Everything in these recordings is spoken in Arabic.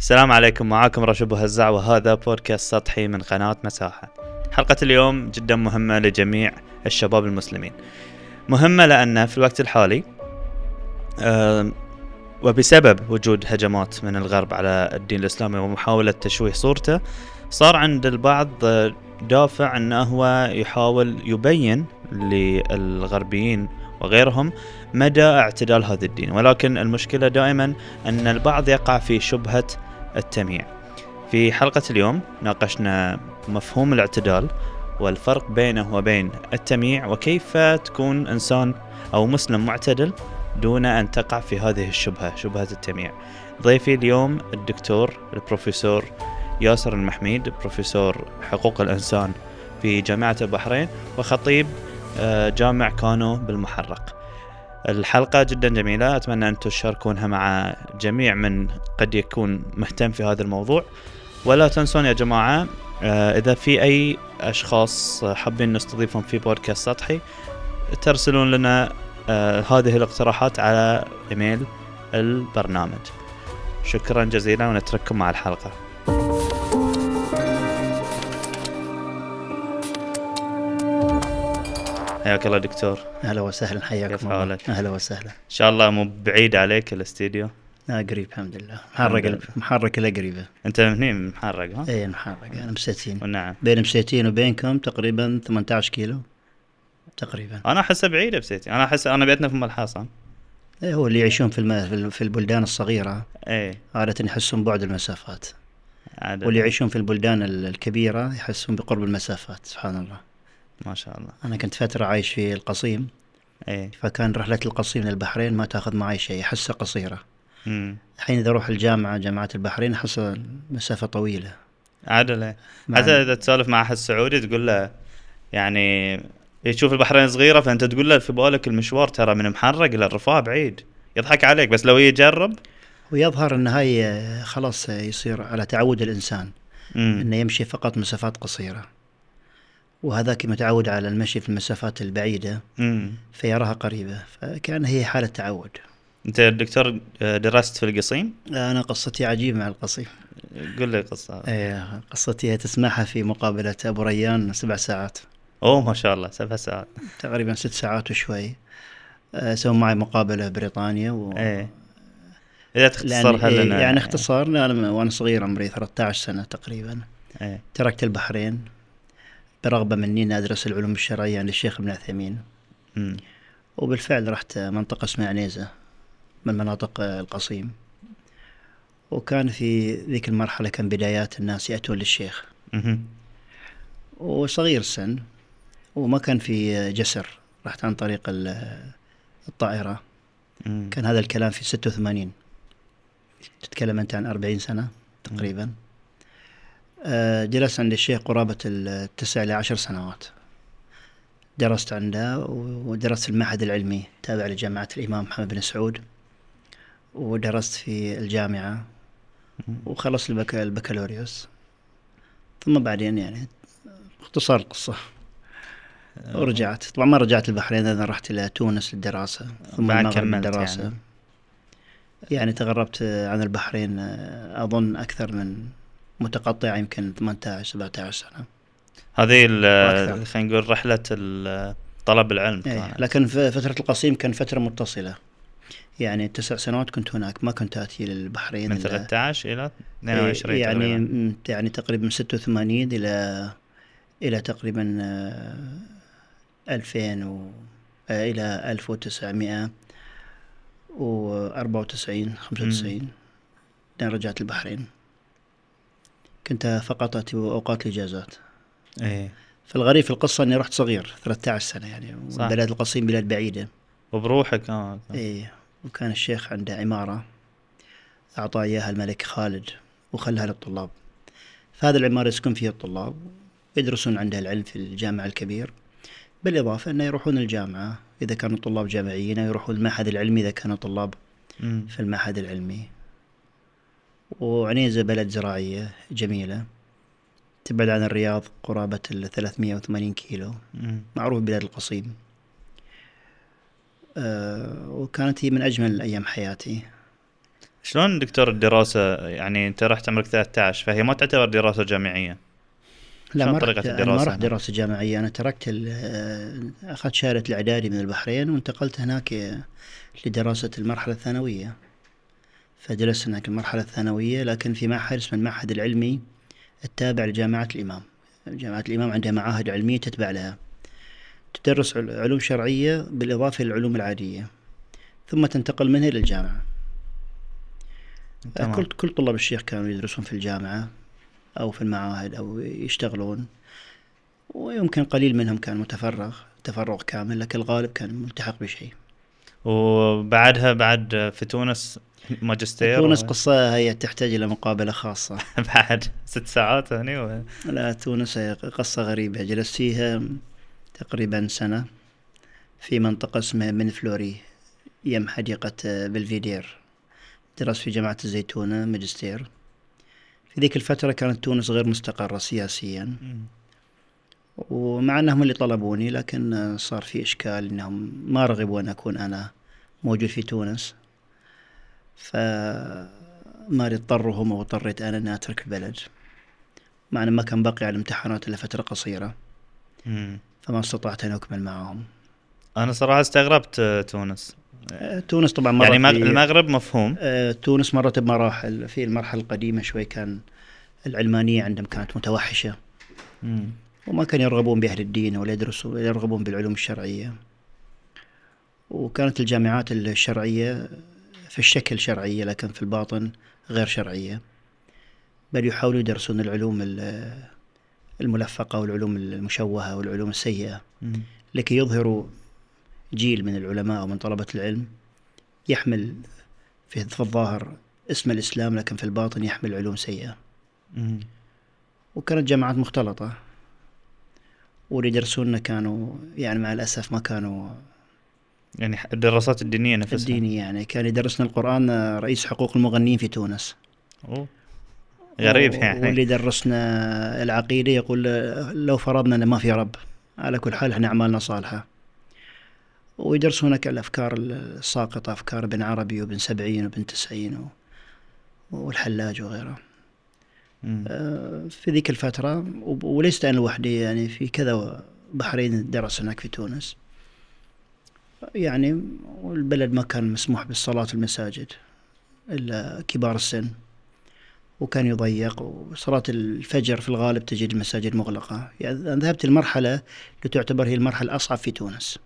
السلام عليكم معاكم رشب هزاع وهذا بودكاست سطحي من قناة مساحة. حلقة اليوم جدا مهمة لجميع الشباب المسلمين. مهمة لأن في الوقت الحالي وبسبب وجود هجمات من الغرب على الدين الإسلامي ومحاولة تشويه صورته صار عند البعض دافع أنه هو يحاول يبين للغربيين وغيرهم مدى اعتدال هذا الدين. ولكن المشكلة دائما أن البعض يقع في شبهة التمييع. في حلقة اليوم ناقشنا مفهوم الاعتدال والفرق بينه وبين التمييع وكيف تكون إنسان أو مسلم معتدل دون أن تقع في هذه الشبهة شبهة التمييع. ضيفي اليوم الدكتور البروفيسور ياسر المحميد بروفيسور حقوق الإنسان في جامعة البحرين وخطيب آه، جامع كانو بالمحرق. الحلقة جدا جميلة. أتمنى أن تشاركونها مع جميع من قد يكون مهتم في هذا الموضوع. ولا تنسون يا جماعة آه، إذا في أي أشخاص حابين نستضيفهم في بودكاست سطحي ترسلون لنا آه، هذه الاقتراحات على إيميل البرنامج. شكرا جزيلا ونترككم مع الحلقة. حياك الله دكتور. أهلا وسهلا كيف حياكم الله. حالك؟ أهلا وسهلا. إن شاء الله مو بعيد عليك الاستديو. لا قريب الحمد لله. محرق لله. محرك الا قريبة. أنت من هني محرق ها؟ اي محرق أنا مسيتين. نعم. بين مسيتين وبينكم تقريبا 18 كيلو. تقريبا. أنا احسها بعيده بسيتي. أنا أحس أنا بيتنا في أم الحصن. إيه هو اللي يعيشون في الم... في ال- في البلدان الصغيرة. إيه. عادة يحسون بعد المسافات. عاد واللي يعيشون في البلدان ال- الكبيرة يحسون بقرب المسافات سبحان الله. ما شاء الله. أنا كنت فترة عايش في القصيم. إيه. فكان رحلة القصيم للبحرين ما تأخذ معي شيء أحسها قصيرة. امم الحين إذا أروح الجامعة جامعة البحرين أحسها مسافة طويلة. مع- حتى إذا تسولف مع أحد سعودي تقول له يعني يشوف البحرين صغيرة فأنت تقول له في بالك المشوار ترى من محرق إلى الرفاه بعيد. يضحك عليك بس لو يجرب. ويظهر إن هاي خلاص يصير على تعود الإنسان. امم إنه يمشي فقط مسافات قصيرة. وهذاك متعود على المشي في المسافات البعيدة امم فيراها قريبة فكان هي حالة تعود. أنت دكتور آه، درست في القصيم؟ أنا قصتي عجيبة مع القصيم. قل لي قصة. إيه، قصتي تسمعها في مقابلة أبو ريان سبع ساعات. أوه ما شاء الله سبع ساعات. تقريبا ست ساعات وشوي. آه، سووا معي مقابلة بريطانيا و... إذا لأن تختصرها إيه، لنا يعني اختصار لا، أنا وأنا صغير عمري 13 سنة تقريبا. إيه. تركت البحرين. برغبة مني أن أدرس العلوم الشرعية عند الشيخ ابن عثيمين. وبالفعل رحت منطقة اسمها عنيزة من مناطق القصيم. وكان في ذيك المرحلة كان بدايات الناس يأتون للشيخ. وصغير السن وما كان في جسر رحت عن طريق ال- الطائرة. مم. كان هذا الكلام في 86 تتكلم أنت عن 40 سنة تقريبا. جلست عند الشيخ قرابة التسع إلى عشر سنوات. درست عنده ودرست في المعهد العلمي تابع لجامعة الإمام محمد بن سعود ودرست في الجامعة وخلصت البك... البكالوريوس. ثم بعدين يعني باختصار القصة ورجعت طبعا ما رجعت البحرين أنا رحت إلى تونس للدراسة ثم المغرب كملت للدراسة. يعني. يعني تغربت عن البحرين آه، أظن أكثر من متقطع يمكن 18 17 سنة. هذه. خلينا نقول رحلة طلب العلم إيه، كانت. لكن في فترة القصيم كان فترة متصلة. يعني تسع سنوات كنت هناك ما كنت آتي للبحرين من إلا- 13 إلى إيه، 22 يعني تقريباً. يعني تقريبا من 86 إلى إلى تقريبا آه، 2000 و آه، إلى 1994 95 بعدين رجعت البحرين. كنت فقط اتي أوقات الإجازات. إيه. فالغريب في القصة إني رحت صغير 13 سنة يعني صح. والبلاد القصيم بلاد بعيدة. وبروحك آه إيه. وكان الشيخ عنده عمارة أعطاه إياها الملك خالد وخلاها للطلاب. فهذه العمارة يسكن فيها الطلاب يدرسون عندها العلم في الجامع الكبير بالإضافة إنه يروحون الجامعة إذا كانوا طلاب جامعيين يروحون المعهد العلمي إذا كانوا طلاب مم. في المعهد العلمي. وعنيزة بلد زراعية جميلة. تبعد عن الرياض قرابة ال 380 كيلو. معروف بلاد القصيم. آه وكانت هي من أجمل أيام حياتي. شلون دكتور الدراسة؟ يعني انت رحت عمرك 13 فهي ما تعتبر دراسة جامعية. لا ما رحت الدراسة ما رحت؟ دراسة جامعية. أنا تركت آه، أخذت شهادة الإعدادي من البحرين وانتقلت هناك لدراسة المرحلة الثانوية. فدرست هناك المرحلة الثانوية لكن في معهد اسمه المعهد العلمي التابع لجامعة الإمام. جامعة الإمام عندها معاهد علمية تتبع لها. تدرس عل- علوم شرعية بالإضافة للعلوم العادية. ثم تنتقل منها إلى الجامعة. تمام. كل كل طلاب الشيخ كانوا يدرسون في الجامعة أو في المعاهد أو يشتغلون. ويمكن قليل منهم كان متفرغ تفرغ كامل لكن الغالب كان ملتحق بشيء. وبعدها بعد في تونس ماجستير تونس و- قصة هي تحتاج إلى مقابلة خاصة. بعد ست ساعات هني و... لا تونس هي قصة غريبة. جلست فيها تقريبا سنة في منطقة اسمها من فلوري يم حديقة بلفيدير. درست في جامعة الزيتونة ماجستير. في ذيك الفترة كانت تونس غير مستقرة سياسيا. مم. ومع أنهم اللي طلبوني لكن صار في إشكال إنهم ما رغبوا أن أكون أنا موجود في تونس. فما اضطروا هم واضطريت أنا إني أترك البلد. مع إن ما كان باقي على الامتحانات إلا فترة قصيرة. مم. فما استطعت أن أكمل معهم. أنا صراحة استغربت آه، تونس. آه، تونس طبعا مرت يعني المغرب مفهوم. آه، تونس مرت بمراحل. في المرحلة القديمة شوي كان العلمانية عندهم كانت متوحشة. مم. وما كانوا يرغبون بأهل الدين ولا يدرسوا ولا يرغبون بالعلوم الشرعية. وكانت الجامعات الشرعية في الشكل شرعية لكن في الباطن غير شرعية بل يحاولوا يدرسون العلوم ال- الملفقة والعلوم المشوهة والعلوم السيئة. لكي يظهروا جيل من العلماء ومن طلبة العلم يحمل في الظاهر اسم الإسلام لكن في الباطن يحمل علوم سيئة. وكانت جامعات مختلطة واللي يدرسونا كانوا يعني مع الأسف ما كانوا يعني الدراسات الدينية نفسها. الديني يعني. كان يدرسنا القرآن رئيس حقوق المغنيين في تونس. أوه. غريب يعني. واللي درسنا العقيدة يقول لو فرضنا أن ما في رب على كل حال إحنا أعمالنا صالحة. ويدرسونك الأفكار الساقطة أفكار ابن عربي وابن سبعين وابن تسعين و- والحلاج وغيره. آه، في ذيك الفترة وليست أنا لوحدي يعني في كذا بحرين درس هناك في تونس. يعني والبلد ما كان مسموح بالصلاة في المساجد إلا كبار السن وكان يضيق وصلاة الفجر في الغالب تجد المساجد مغلقة يعني أنا ذهبت المرحلة اللي تعتبر هي المرحلة الأصعب في تونس.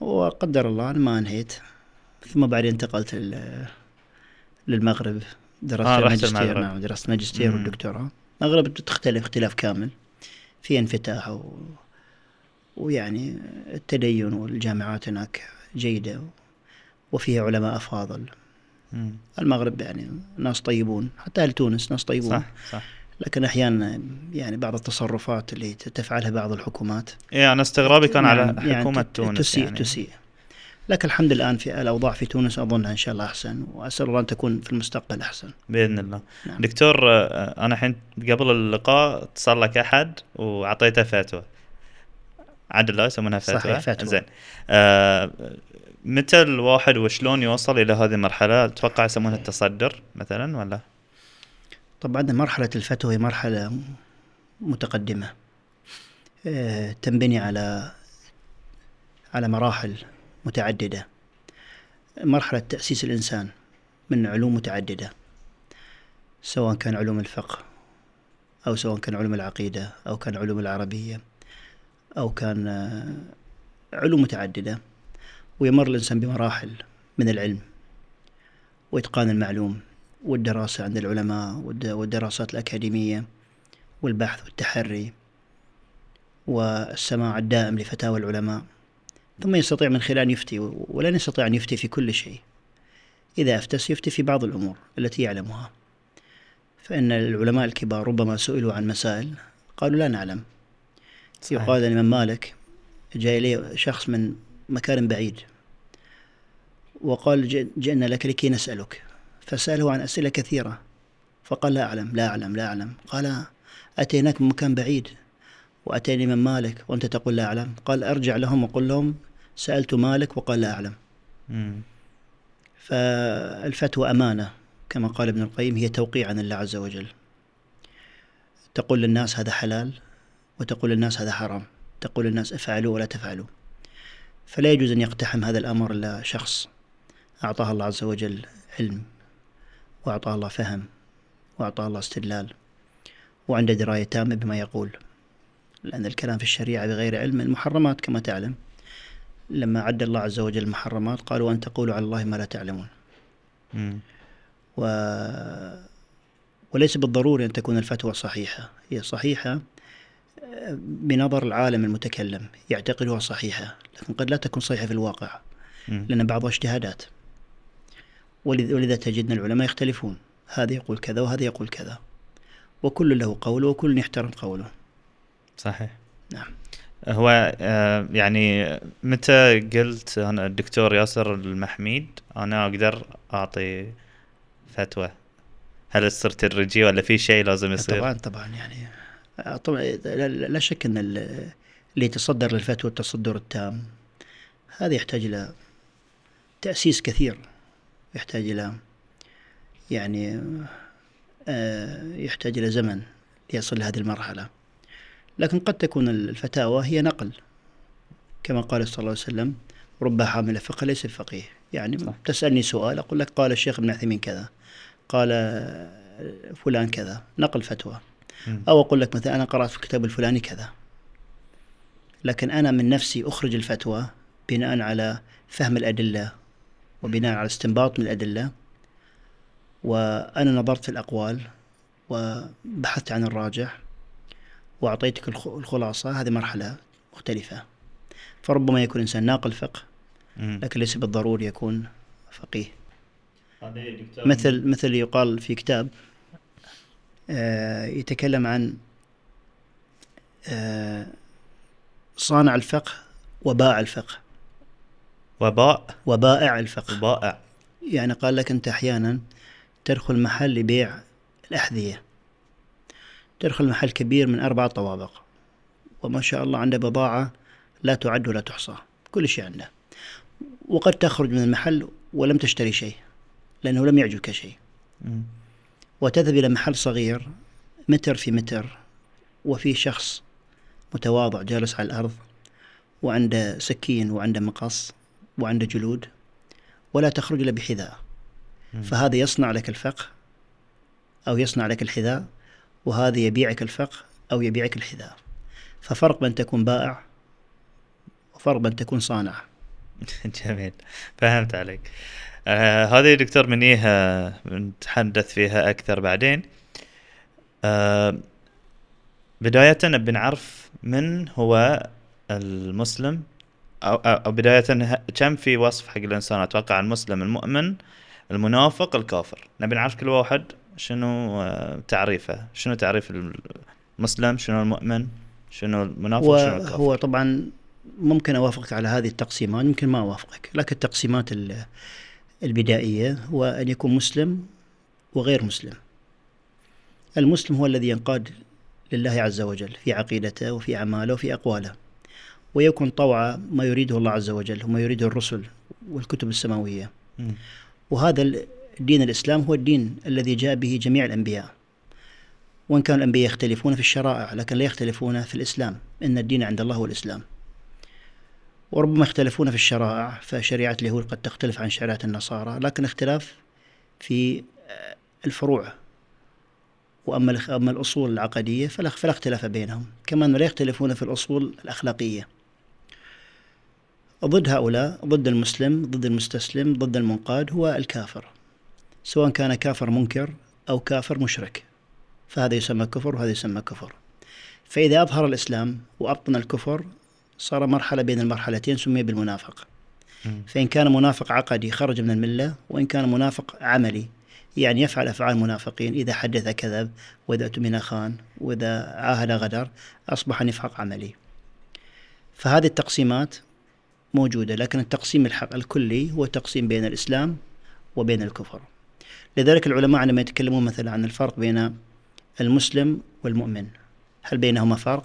وقدر الله أنا ما انهيت ثم بعدين انتقلت لل- للمغرب درست آه، ماجستير المغرب. نعم درست ماجستير. والدكتوراه المغرب تختلف اختلاف كامل في انفتاح و... ويعني التدين والجامعات هناك جيدة وفيها علماء أفاضل. مم. المغرب يعني ناس طيبون حتى أهل تونس ناس طيبون. صح صح. لكن أحيانا يعني بعض التصرفات اللي تفعلها بعض الحكومات. إيه أنا استغرابي كان على نعم، يعني حكومة ت- تونس تسيء يعني. تسيء. لكن الحمد لله الآن في الأوضاع في تونس أظنها إن شاء الله أحسن وأسأل الله أن تكون في المستقبل أحسن. بإذن الله. نعم. دكتور آه، أنا الحين قبل اللقاء اتصل لك أحد وأعطيته فتوى. عدل لا يسمونها فتوى. صحيح، فتوى. زين. آه متى الواحد وشلون يوصل إلى هذه المرحلة؟ أتوقع يسمونها التصدر مثلا ولا؟ طبعا مرحلة الفتوى هي مرحلة متقدمة. آه، تنبني على على مراحل متعددة. مرحلة تأسيس الإنسان من علوم متعددة سواء كان علوم الفقه أو سواء كان علوم العقيدة أو كان علوم العربية. أو كان آه، علوم متعددة ويمر الإنسان بمراحل من العلم وإتقان المعلوم والدراسة عند العلماء والد- والدراسات الأكاديمية والبحث والتحري والسماع الدائم لفتاوى العلماء. ثم يستطيع من خلال أن يفتي ولن يستطيع أن يفتي في كل شيء. إذا أفتى يفتي في بعض الأمور التي يعلمها. فإن العلماء الكبار ربما سئلوا عن مسائل قالوا لا نعلم. يقال أن الإمام مالك جاء إليه شخص من مكان بعيد وقال جئنا لك لكي نسألك. فسأله عن أسئلة كثيرة. فقال لا أعلم لا أعلم لا أعلم. قال أتيناك من مكان بعيد وأتيني من مالك وأنت تقول لا أعلم. قال أرجع لهم وقل لهم سألت مالك وقال لا أعلم. مم. فالفتوى أمانة كما قال ابن القيم هي توقيع عن الله عز وجل. تقول للناس هذا حلال وتقول للناس هذا حرام. تقول للناس افعلوا ولا تفعلوا. فلا يجوز أن يقتحم هذا الأمر إلا شخص أعطاه الله عز وجل علم وأعطاه الله فهم وأعطاه الله استدلال وعنده دراية تامة بما يقول. لأن الكلام في الشريعة بغير علم المحرمات كما تعلم. لما عد الله عز وجل المحرمات قالوا أن تقولوا على الله ما لا تعلمون. و... وليس بالضروري أن تكون الفتوى صحيحة. هي صحيحة بنظر العالم المتكلم يعتقدها صحيحة لكن قد لا تكون صحيحة في الواقع لأن بعضها اجتهادات ولذا تجدنا العلماء يختلفون هذا يقول كذا وهذا يقول كذا وكل له قول وكل يحترم قوله. صحيح. نعم. هو آه، يعني متى قلت أنا الدكتور ياسر المحميد أنا أقدر أعطي فتوى؟ هل تصير تدريجي ولا في شيء لازم يصير؟ طبعا طبعا يعني طبعا لا شك أن اللي يتصدر للفتوى التصدر التام. هذا يحتاج إلى تأسيس كثير. يحتاج إلى يعني آه، يحتاج إلى زمن ليصل لهذه المرحلة. لكن قد تكون الفتاوى هي نقل. كما قال صلى الله عليه وسلم رب حامل فقه ليس فقيه يعني صح. تسألني سؤال أقول لك قال الشيخ ابن عثيمين كذا قال فلان كذا. نقل فتوى. أو أقول لك مثلا أنا قرأت في الكتاب الفلاني كذا. لكن أنا من نفسي أخرج الفتوى بناء على فهم الأدلة وبناء على استنباط من الأدلة وأنا نظرت في الأقوال وبحثت عن الراجح وأعطيتك الخلاصة. هذه مرحلة مختلفة. فربما يكون إنسان ناقل فقه لكن ليس بالضروري يكون فقيه. مثل مثل يقال في كتاب يتكلم عن آه، صانع الفقه وباع الفقه. وباء. وبائع الفقه. وبائع. يعني قال لك أنت أحيانا تدخل محل لبيع الأحذية. تدخل محل كبير من أربعة طوابق. وما شاء الله عنده بضاعة لا تعد ولا تحصى. كل شيء عنده. وقد تخرج من المحل ولم تشتري شيء لأنه لم يعجبك شيء. وتذهب إلى محل صغير متر في متر وفي شخص متواضع جالس على الأرض وعنده سكين وعنده مقص وعنده جلود ولا تخرج إلا بحذاء. فهذا يصنع لك الفقه أو يصنع لك الحذاء وهذا يبيعك الفقه أو يبيعك الحذاء. ففرق بين تكون بائع وفرق بين تكون صانع. جميل. فهمت عليك. آه هذه دكتور منيها نتحدث فيها أكثر بعدين. آه بداية بنعرف من هو المسلم أو, أو بداية كم في وصف حق الإنسان؟ أتوقع المسلم المؤمن المنافق الكافر. نبي نعرف كل واحد شنو آه، تعريفه. شنو تعريف المسلم؟ شنو المؤمن؟ شنو المنافق؟ شنو الكافر؟ هو طبعا ممكن أوافقك على هذه التقسيمات ممكن ما أوافقك لكن التقسيمات البدائية هو أن يكون مسلم وغير مسلم. المسلم هو الذي ينقاد لله عز وجل في عقيدته وفي أعماله وفي أقواله ويكون طوع ما يريده الله عز وجل وما يريده الرسل والكتب السماوية. وهذا دين الإسلام هو الدين الذي جاء به جميع الأنبياء. وإن كان الأنبياء يختلفون في الشرائع لكن لا يختلفون في الإسلام. إن الدين عند الله هو الإسلام. وربما يختلفون في الشرائع فشريعة اليهود قد تختلف عن شريعة النصارى لكن اختلاف في الفروع. وأما أما الأصول العقدية فلا اختلاف بينهم كما لا يختلفون في الأصول الأخلاقية. ضد هؤلاء ضد المسلم ضد المستسلم ضد المنقاد هو الكافر سواء كان كافر منكر أو كافر مشرك. فهذا يسمى كفر وهذا يسمى كفر. فإذا أظهر الإسلام وأبطن الكفر صار مرحلة بين المرحلتين سمي بالمنافق فإن كان منافق عقدي خرج من الملة وإن كان منافق عملي يعني يفعل أفعال المنافقين إذا حدث كذب وإذا أتمن خان وإذا عاهد غدر أصبح نفاق عملي. فهذه التقسيمات موجودة لكن التقسيم الحق الكلي هو تقسيم بين الإسلام وبين الكفر. لذلك العلماء عندما يتكلمون مثلا عن الفرق بين المسلم والمؤمن هل بينهما فرق؟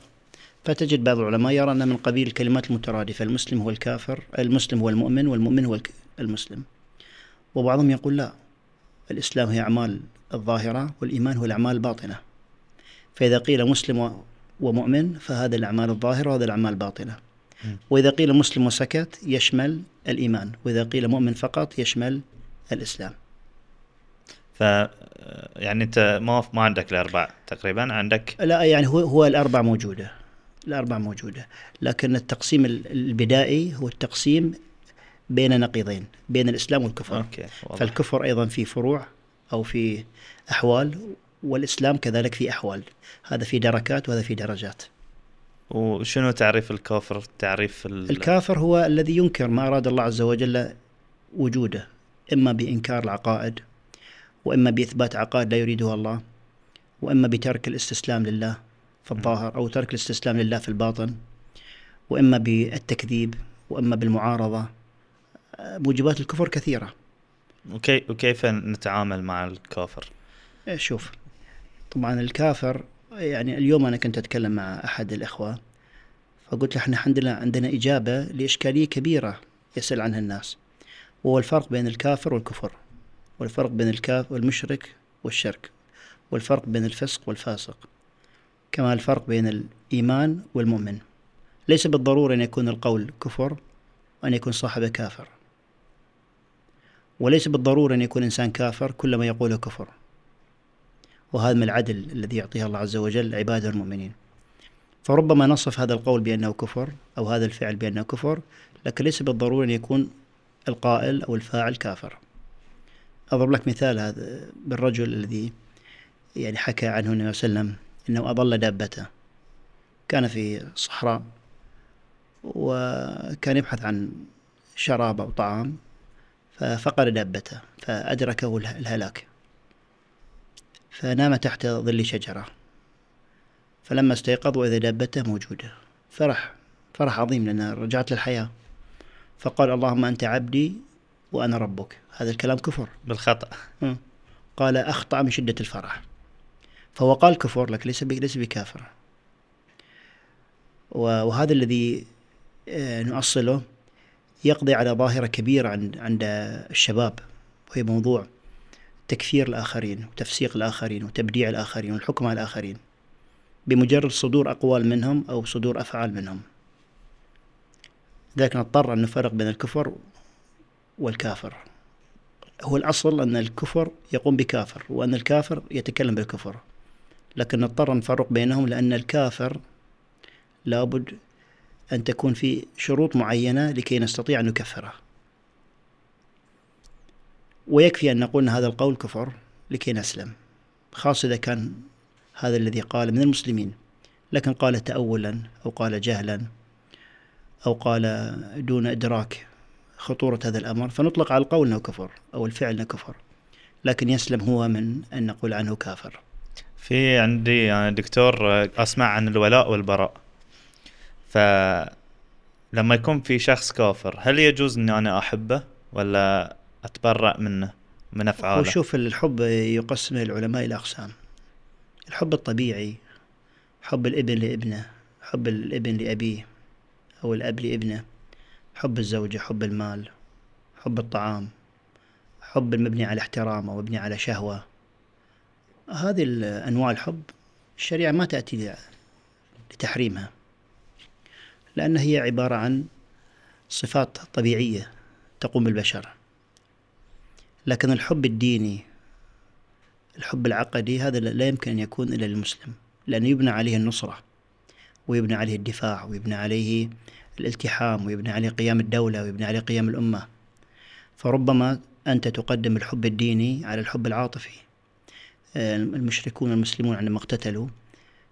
فتجد بعض العلماء يرى أن من قبيل الكلمات المترادفة المسلم هو الكافر المسلم هو المؤمن والمؤمن هو المسلم. وبعضهم يقول لا الإسلام هي أعمال الظاهرة والإيمان هو الأعمال الباطنة. فإذا قيل مسلم ومؤمن فهذا الأعمال الظاهرة وهذا الأعمال الباطنة. وإذا قيل مسلم وسكت يشمل الإيمان. وإذا قيل مؤمن فقط يشمل الإسلام. ف يعني أنت ما ما عندك الأربع تقريبا؟ عندك؟ لا يعني هو هو الأربع موجودة. الأربع موجودة. لكن التقسيم البدائي هو التقسيم بين نقيضين بين الإسلام والكفر. واضح. فالكفر أيضا في فروع أو في أحوال والإسلام كذلك في أحوال. هذا في دركات وهذا في درجات. وشنو تعريف الكافر؟ تعريف ال... الكافر هو الذي ينكر ما أراد الله عز وجل وجوده إما بإنكار العقائد وإما بإثبات عقائد لا يريدها الله وإما بترك الاستسلام لله. في الظاهر أو ترك الاستسلام لله في الباطن وإما بالتكذيب وإما بالمعارضة موجبات الكفر كثيرة. وكي... وكيف نتعامل مع الكافر؟ إيه، شوف طبعا الكافر يعني اليوم أنا كنت أتكلم مع أحد الإخوة فقلت له إحنا عندنا عندنا إجابة لإشكالية كبيرة يسأل عنها الناس وهو الفرق بين الكافر والكفر والفرق بين الكافر والمشرك والشرك والفرق بين الفسق والفاسق. كما الفرق بين الإيمان والمؤمن. ليس بالضرورة أن يكون القول كفر وأن يكون صاحبه كافر. وليس بالضرورة أن يكون إنسان كافر كل ما يقوله كفر. وهذا من العدل الذي يعطيه الله عز وجل عباده المؤمنين. فربما نصف هذا القول بأنه كفر أو هذا الفعل بأنه كفر لكن ليس بالضرورة أن يكون القائل أو الفاعل كافر. أضرب لك مثال هذا بالرجل الذي يعني حكى عنه النبي صلى الله عليه وسلم. أنه أضل دابته. كان في صحراء وكان يبحث عن شراب أو طعام ففقد دابته فأدركه الهلاك. فنام تحت ظل شجرة. فلما استيقظ وإذا دابته موجودة. فرح فرح عظيم لأن رجعت للحياة. فقال اللهم أنت عبدي وأنا ربك. هذا الكلام كفر. بالخطأ. قال أخطأ من شدة الفرح. فهو قال كفر لكن ليس ليس بكافر. وهذا الذي آه، نؤصله يقضي على ظاهرة كبيرة عند عند الشباب وهي موضوع تكفير الآخرين وتفسيق الآخرين وتبديع الآخرين والحكم على الآخرين بمجرد صدور أقوال منهم أو صدور أفعال منهم. لذلك نضطر أن نفرق بين الكفر والكافر. هو الأصل أن الكفر يقوم بكافر وأن الكافر يتكلم بالكفر. لكن نضطر نفرق بينهم لأن الكافر لابد أن تكون في شروط معينة لكي نستطيع أن نكفره. ويكفي أن نقول أن هذا القول كفر لكي نسلم خاصة إذا كان هذا الذي قال من المسلمين لكن قال تأولا أو قال جهلا أو قال دون إدراك خطورة هذا الأمر فنطلق على القول أنه كفر أو الفعل أنه كفر لكن يسلم هو من أن نقول عنه كافر. في عندي يعني دكتور أسمع عن الولاء والبراء. فلما يكون في شخص كافر هل يجوز أني أنا أحبه ولا أتبرأ منه من أفعاله؟ وشوف الحب يقسم العلماء إلى أقسام. الحب الطبيعي حب الإبن لإبنه حب الإبن لأبيه أو الأب لإبنه حب الزوجة حب المال حب الطعام حب المبني على احترام أو مبني على شهوة. هذه أنواع الحب الشريعة ما تأتي لتحريمها لأن هي عبارة عن صفات طبيعية تقوم بالبشر. لكن الحب الديني الحب العقدي هذا لا يمكن أن يكون إلا للمسلم لأنه يبنى عليه النصرة ويبنى عليه الدفاع ويبنى عليه الالتحام ويبنى عليه قيام الدولة ويبنى عليه قيام الأمة. فربما أنت تقدم الحب الديني على الحب العاطفي المشركون المسلمون عندما اقتتلوا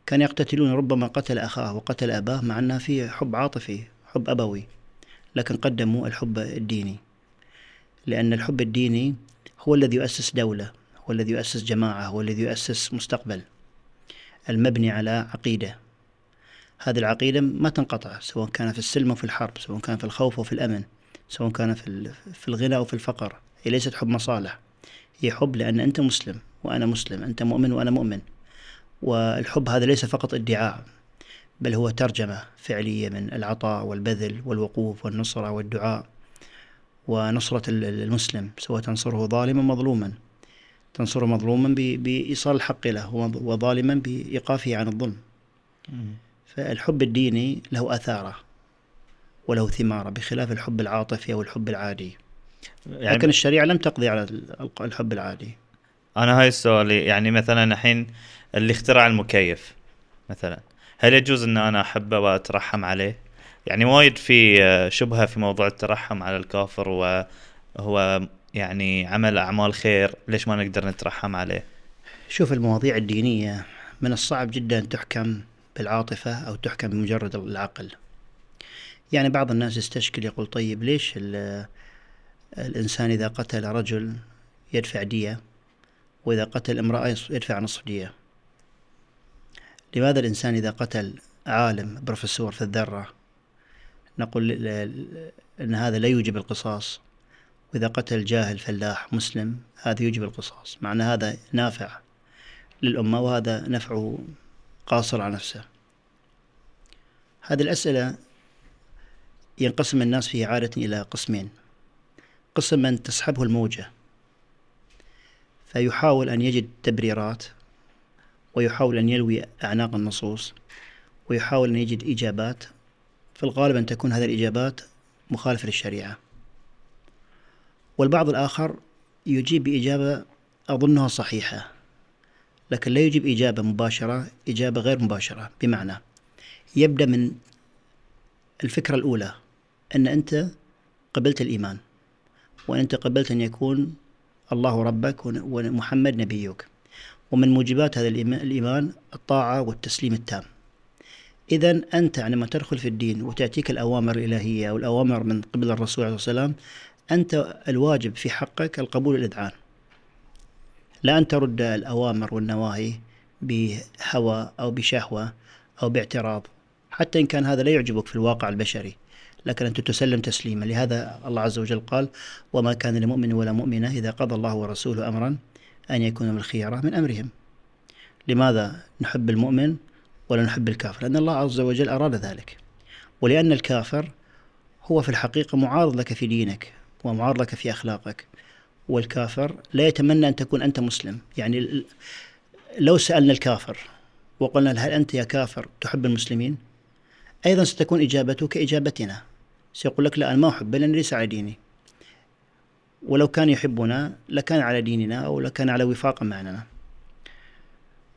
كانوا يقتتلون ربما قتل أخاه وقتل أباه مع أنه في حب عاطفي حب أبوي لكن قدموا الحب الديني. لأن الحب الديني هو الذي يؤسس دولة هو الذي يؤسس جماعة هو الذي يؤسس مستقبل المبني على عقيدة. هذه العقيدة ما تنقطع سواء كان في السلم أو في الحرب سواء كان في الخوف أو في الأمن سواء كان في الغنى أو في الفقر. هي ليست حب مصالح هي حب لأن أنت مسلم. وأنا مسلم أنت مؤمن وأنا مؤمن. والحب هذا ليس فقط ادعاء بل هو ترجمة فعلية من العطاء والبذل والوقوف والنصرة والدعاء. ونصرة المسلم سواء تنصره ظالما مظلوما. تنصره مظلوما بإيصال الحق له وظالما بإيقافه عن الظلم. فالحب الديني له أثاره وله ثماره بخلاف الحب العاطفي أو الحب العادي. يعني لكن الشريعة لم تقضي على الحب العادي. أنا هاي السؤال يعني مثلا الحين اللي اخترع المكيف مثلا هل يجوز إن أنا أحبه وأترحم عليه؟ يعني وايد في آه، شبهة في موضوع الترحم على الكافر وهو يعني عمل أعمال خير ليش ما نقدر نترحم عليه؟ شوف المواضيع الدينية من الصعب جدا تحكم بالعاطفة أو تحكم بمجرد العقل. يعني بعض الناس يستشكل يقول طيب ليش الإنسان إذا قتل رجل يدفع دية وإذا قتل امرأة يدفع نصف دية. لماذا الإنسان إذا قتل عالم بروفيسور في الذرة نقول أن هذا لا يوجب القصاص؟ وإذا قتل جاهل فلاح مسلم هذا يوجب القصاص. مع أن هذا نافع للأمة وهذا نفعه قاصر على نفسه. هذه الأسئلة ينقسم الناس فيها عادة إلى قسمين. قسم من تسحبه الموجة. فيحاول أن يجد تبريرات ويحاول أن يلوي أعناق النصوص ويحاول أن يجد إجابات. في الغالب أن تكون هذه الإجابات مخالفة للشريعة. والبعض الآخر يجيب بإجابة أظنها صحيحة لكن لا يجيب إجابة مباشرة إجابة غير مباشرة. بمعنى يبدأ من الفكرة الأولى أن أنت قبلت الإيمان وأن أنت قبلت أن يكون الله ربك ومحمد نبيك. ومن موجبات هذا الإيمان الطاعة والتسليم التام. إذا أنت عندما تدخل في الدين وتأتيك الأوامر الإلهية أو الأوامر من قبل الرسول عليه والسلام أنت الواجب في حقك القبول والإذعان لا أن ترد الأوامر والنواهي بهوى أو بشهوة أو باعتراض حتى إن كان هذا لا يعجبك في الواقع البشري. لكن أنت تسلم تسليما. لهذا الله عز وجل قال وما كان لمؤمن ولا مؤمنة إذا قضى الله ورسوله أمرا أن يكون من الخيارة من أمرهم. لماذا نحب المؤمن ولا نحب الكافر؟ لأن الله عز وجل أراد ذلك. ولأن الكافر هو في الحقيقة معارض لك في دينك ومعارض لك في أخلاقك. والكافر لا يتمنى أن تكون أنت مسلم. يعني لو سألنا الكافر وقلنا هل أنت يا كافر تحب المسلمين؟ أيضا ستكون إجابته كإجابتنا. سيقول لك لا أنا ما أحب لأني ليس على ديني. ولو كان يحبنا لكان على ديننا أو لكان على وفاق معنا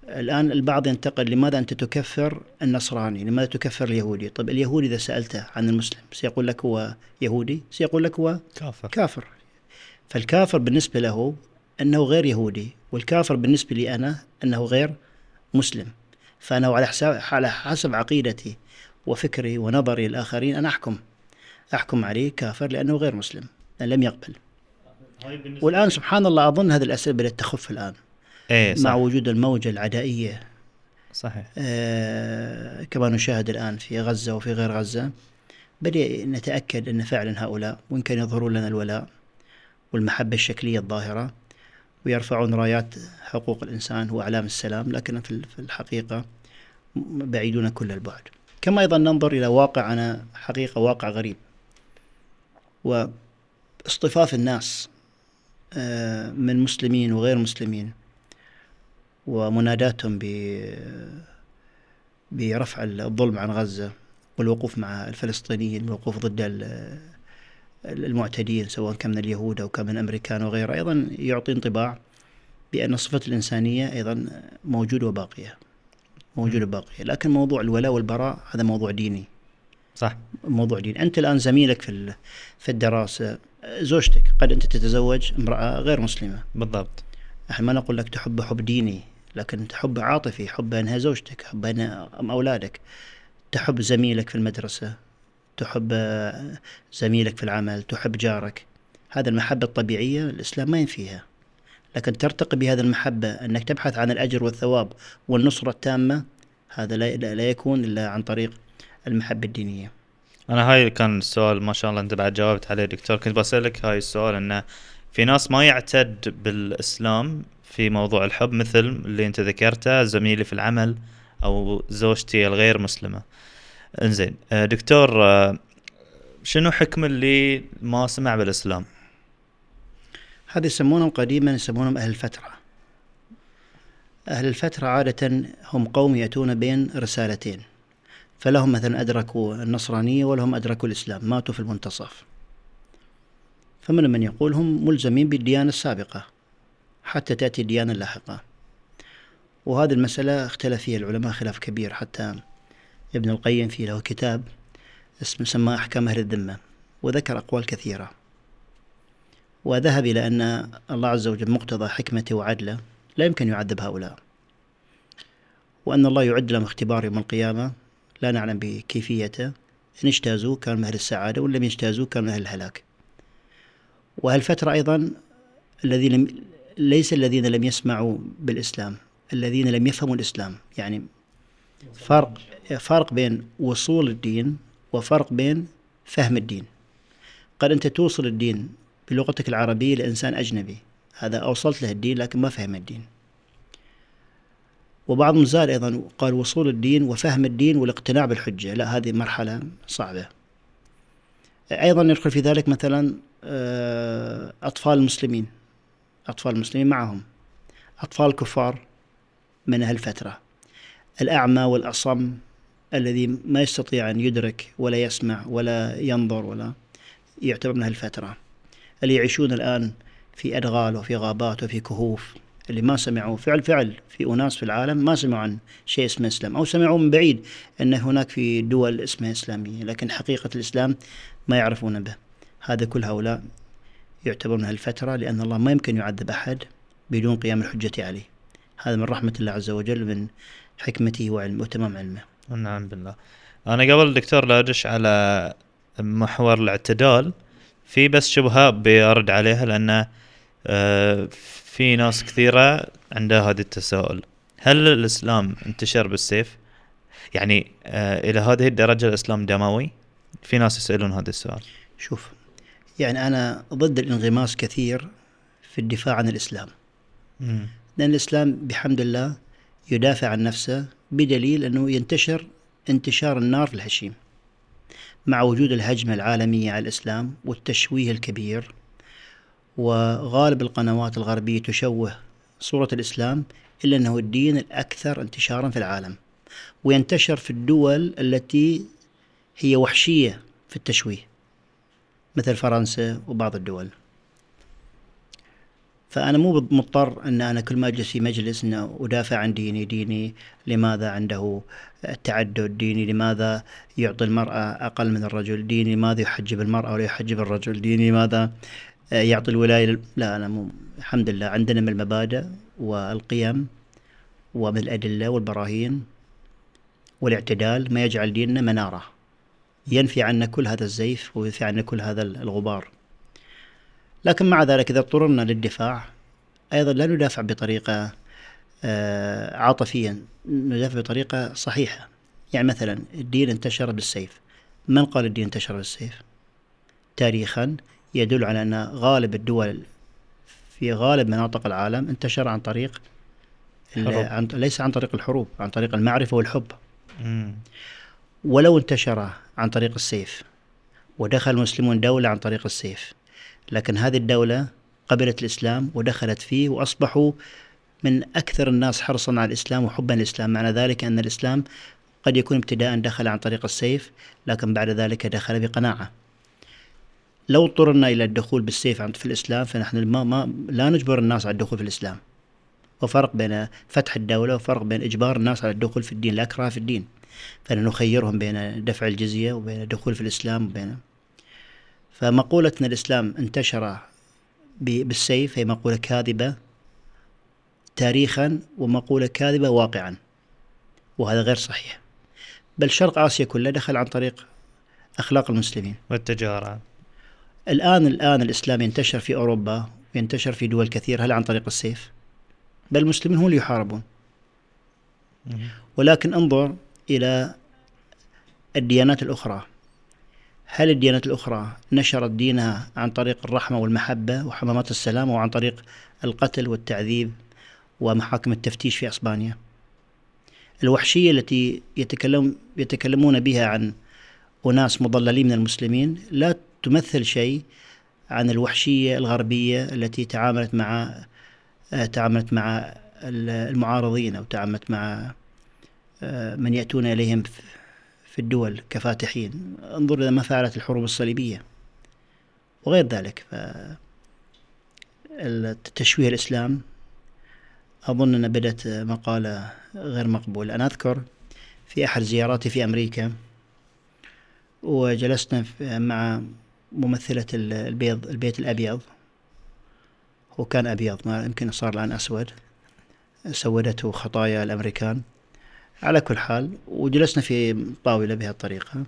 الآن البعض ينتقد لماذا أنت تكفر النصراني؟ لماذا تكفر اليهودي؟ طيب اليهودي إذا سألته عن المسلم سيقول لك هو يهودي سيقول لك هو كافر. كافر. فالكافر بالنسبة له أنه غير يهودي والكافر بالنسبة لي أنا أنه غير مسلم. فأنا على حساب على حسب عقيدتي وفكري ونظري الآخرين أنا أحكم. أحكم عليه كافر لأنه غير مسلم لم يقبل. والآن سبحان الله أظن هذه الأسئلة بدأت تخف الآن. إيه صح. مع وجود الموجة العدائية. صحيح. آه كما نشاهد الآن في غزة وفي غير غزة بدأ نتأكد أن فعلا هؤلاء وإن كان يظهرون لنا الولاء والمحبة الشكلية الظاهرة ويرفعون رايات حقوق الإنسان وأعلام السلام لكن في الحقيقة بعيدون كل البعد. كما أيضا ننظر إلى واقعنا حقيقة واقع غريب. واصطفاف الناس آه، من مسلمين وغير مسلمين ومناداتهم برفع الظلم عن غزة والوقوف مع الفلسطينيين والوقوف ضد المعتدين سواء كان من اليهود أو كان من الأمريكان وغيره أيضا يعطي انطباع بأن الصفة الإنسانية أيضا موجودة وباقية موجودة وباقية. لكن موضوع الولاء والبراء هذا موضوع ديني. صح. موضوع ديني أنت الآن زميلك في في الدراسة زوجتك قد أنت تتزوج امرأة غير مسلمة. بالضبط. إحنا ما نقول لك تحب حب ديني لكن تحب عاطفي حب إنها زوجتك حب انها أولادك. تحب زميلك في المدرسة تحب زميلك في العمل تحب جارك. هذا المحبة الطبيعية الإسلام ما ينفيها. لكن ترتقي بهذا المحبة أنك تبحث عن الأجر والثواب والنصرة التامة هذا لا يكون إلا عن طريق المحبة الدينية. أنا هاي كان السؤال ما شاء الله أنت بعد جاوبت عليه دكتور. كنت بسألك هاي السؤال انه في ناس ما يعتد بالإسلام في موضوع الحب مثل اللي أنت ذكرته زميلي في العمل أو زوجتي الغير مسلمة. إنزين آه، دكتور آه، شنو حكم اللي ما سمع بالإسلام؟ هذا يسمونهم قديما يسمونهم أهل الفترة. أهل الفترة عادة هم قوم يأتون بين رسالتين. فلهم مثلا أدركوا النصرانية ولهم أدركوا الإسلام ماتوا في المنتصف. فمن من يقول هم ملزمين بالديانة السابقة حتى تأتي الديانة اللاحقة. وهذه المسألة اختلف فيها العلماء خلاف كبير حتى ابن القيم في له كتاب اسمه سماه أحكام أهل الذمة وذكر أقوال كثيرة. وذهب إلى أن الله عز وجل مقتضى حكمته وعدله لا يمكن يعذب هؤلاء. وأن الله يعد لهم اختبار يوم القيامة لا نعلم بكيفيته. إن اجتازوا كانوا من أهل السعادة وإن لم يجتازوا كانوا من أهل الهلاك. وهالفترة أيضا الذين ليس الذين لم يسمعوا بالإسلام الذين لم يفهموا الإسلام. يعني فرق فرق بين وصول الدين وفرق بين فهم الدين. قد أنت توصل الدين بلغتك العربية لإنسان أجنبي. هذا أوصلت له الدين لكن ما فهم الدين. وبعضهم زاد أيضا قال وصول الدين وفهم الدين والاقتناع بالحجة. لا هذه مرحلة صعبة. أيضا يدخل في ذلك مثلا آه، أطفال المسلمين أطفال المسلمين معهم. أطفال الكفار من هالفترة الأعمى والأصم الذي ما يستطيع أن يدرك ولا يسمع ولا ينظر ولا يعتبر من هالفترة اللي يعيشون الآن في أدغال وفي غابات وفي كهوف. اللي ما سمعوا فعل فعل في أناس في العالم ما سمعوا عن شيء اسمه إسلام أو سمعوا من بعيد أن هناك في دول اسمها إسلامية لكن حقيقة الإسلام ما يعرفون به. هذا كل هؤلاء يعتبرون هالفترة لأن الله ما يمكن يعذب أحد بدون قيام الحجة عليه. هذا من رحمة الله عز وجل من حكمته وعلمه وتمام علمه. نعم بالله. أنا قبل دكتور لا أدش على محور الاعتدال في بس شبهة بأرد عليها لأن آه، في ناس كثيرة عندها هذا التساؤل هل الإسلام انتشر بالسيف؟ يعني آه، إلى هذه الدرجة الإسلام دموي؟ في ناس يسألون هذا السؤال شوف يعني أنا ضد الانغماس كثير في الدفاع عن الإسلام مم. لأن الإسلام بحمد الله يدافع عن نفسه بدليل أنه ينتشر انتشار النار في الهشيم مع وجود الهجمة العالمية على الإسلام والتشويه الكبير وغالب القنوات الغربية تشوه صورة الإسلام إلا أنه الدين الأكثر انتشارا في العالم وينتشر في الدول التي هي وحشية في التشويه مثل فرنسا وبعض الدول. فأنا مو مضطر أن أنا كل ما أجلس في مجلس أن أدافع عن ديني ديني لماذا عنده التعدد ديني لماذا يعطي المرأة أقل من الرجل؟ ديني لماذا يحجب المرأة ولا يحجب الرجل؟ ديني لماذا يعطي الولاية لا أنا مو الحمد لله عندنا من المبادئ والقيم ومن الأدلة والبراهين والاعتدال ما يجعل ديننا منارة. ينفي عنا كل هذا الزيف وينفي عنا كل هذا الغبار. لكن مع ذلك إذا اضطررنا للدفاع أيضا لا ندافع بطريقة آه، عاطفيا ندافع بطريقة صحيحة. يعني مثلا الدين انتشر بالسيف. من قال الدين انتشر بالسيف؟ تاريخا يدل على أن غالب الدول في غالب مناطق العالم انتشر عن طريق عن ليس عن طريق الحروب عن طريق المعرفة والحب. مم. ولو انتشر عن طريق السيف ودخل المسلمون دولة عن طريق السيف لكن هذه الدولة قبلت الإسلام ودخلت فيه وأصبحوا من أكثر الناس حرصا على الإسلام وحبا للإسلام. معنى ذلك أن الإسلام قد يكون ابتداء دخل عن طريق السيف لكن بعد ذلك دخل بقناعة. لو اضطررنا إلى الدخول بالسيف في الإسلام فنحن ما, ما لا نجبر الناس على الدخول في الإسلام. وفرق بين فتح الدولة وفرق بين إجبار الناس على الدخول في الدين لا إكراه في الدين. فنخيرهم بين دفع الجزية وبين الدخول في الإسلام وبين فمقولة أن الإسلام انتشر بالسيف هي مقولة كاذبة تاريخا ومقولة كاذبة واقعا وهذا غير صحيح. بل شرق آسيا كلها دخل عن طريق أخلاق المسلمين. والتجارة. الآن الآن الإسلام ينتشر في أوروبا وينتشر في دول كثيرة. هل عن طريق السيف؟ بل المسلمين هم اللي يحاربون. ولكن انظر إلى الديانات الأخرى. هل الديانات الأخرى نشرت دينها عن طريق الرحمة والمحبة وحمامات السلام أو عن طريق القتل والتعذيب ومحاكم التفتيش في أسبانيا؟ الوحشية التي يتكلم يتكلمون بها عن أناس مضللين من المسلمين لا تمثل شيء عن الوحشية الغربية التي تعاملت مع آه، تعاملت مع المعارضين أو تعاملت مع آه، من يأتون إليهم في الدول كفاتحين. انظر إلى ما فعلت الحروب الصليبية وغير ذلك. تشويه الإسلام أظن أن بدأت مقالة غير مقبولة. أنا أذكر في أحد زياراتي في أمريكا وجلسنا مع ممثلة البيض البيت الأبيض. هو كان أبيض ما يمكن صار الآن أسود. سودته خطايا الأمريكان. على كل حال وجلسنا في طاولة بهذه الطريقة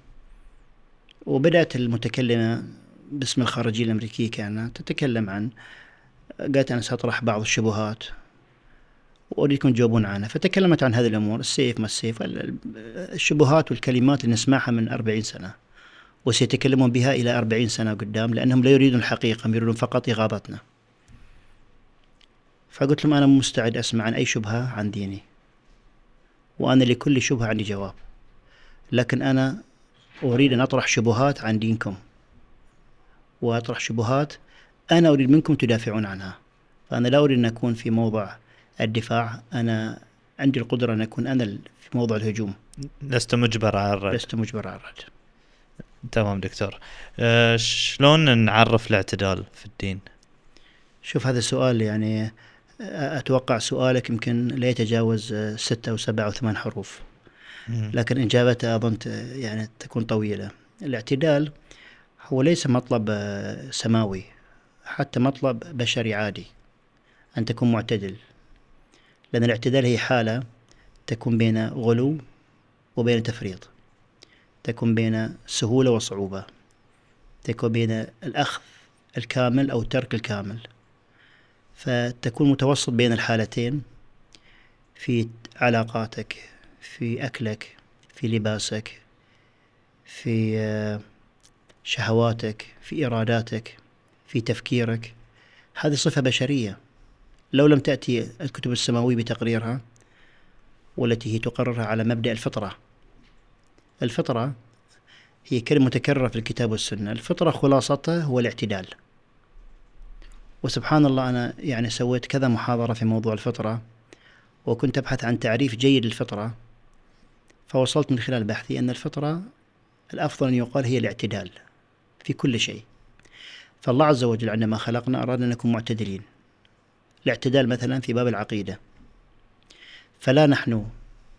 وبدأت المتكلمة باسم الخارجية الأمريكية كانت تتكلم عن قالت أنا سأطرح بعض الشبهات. وأريدكم تجاوبون عنها. فتكلمت عن هذه الأمور السيف ما السيف الشبهات والكلمات اللي نسمعها من أربعين سنة. وسيتكلمون بها إلى أربعين سنة قدام لأنهم لا يريدون الحقيقة يريدون فقط إغاظتنا فقلت لهم أنا مستعد أسمع عن أي شبهة عن ديني وأنا لكل شبهة عندي جواب. لكن أنا أريد أن أطرح شبهات عن دينكم. وأطرح شبهات أنا أريد منكم تدافعون عنها. فأنا لا أريد أن أكون في موضع الدفاع أنا عندي القدرة أن أكون أنا في موضع الهجوم. لست مجبر على الرد. لست مجبر على الرد. تمام دكتور. أه شلون نعرف الاعتدال في الدين؟ شوف هذا السؤال يعني أتوقع سؤالك يمكن لا يتجاوز ستة أو سبعة أو ثمان حروف. لكن إجابته أظن يعني تكون طويلة. الاعتدال هو ليس مطلب آه، سماوي حتى مطلب بشري عادي أن تكون معتدل. لأن الاعتدال هي حالة تكون بين غلو وبين تفريط. تكون بين سهولة وصعوبة. تكون بين الأخذ الكامل أو ترك الكامل. فتكون متوسط بين الحالتين في علاقاتك في أكلك في لباسك في آه، شهواتك في إراداتك في تفكيرك. هذه صفة بشرية. لو لم تأتي الكتب السماوية بتقريرها والتي هي تقررها على مبدأ الفطرة الفطرة هي كلمة متكررة في الكتاب والسنة. الفطرة خلاصتها هو الاعتدال. وسبحان الله أنا يعني سويت كذا محاضرة في موضوع الفطرة وكنت أبحث عن تعريف جيد للفطرة فوصلت من خلال بحثي أن الفطرة الأفضل أن يقال هي الاعتدال في كل شيء. فالله عز وجل عندما خلقنا أراد أن نكون معتدلين. الاعتدال مثلا في باب العقيدة. فلا نحن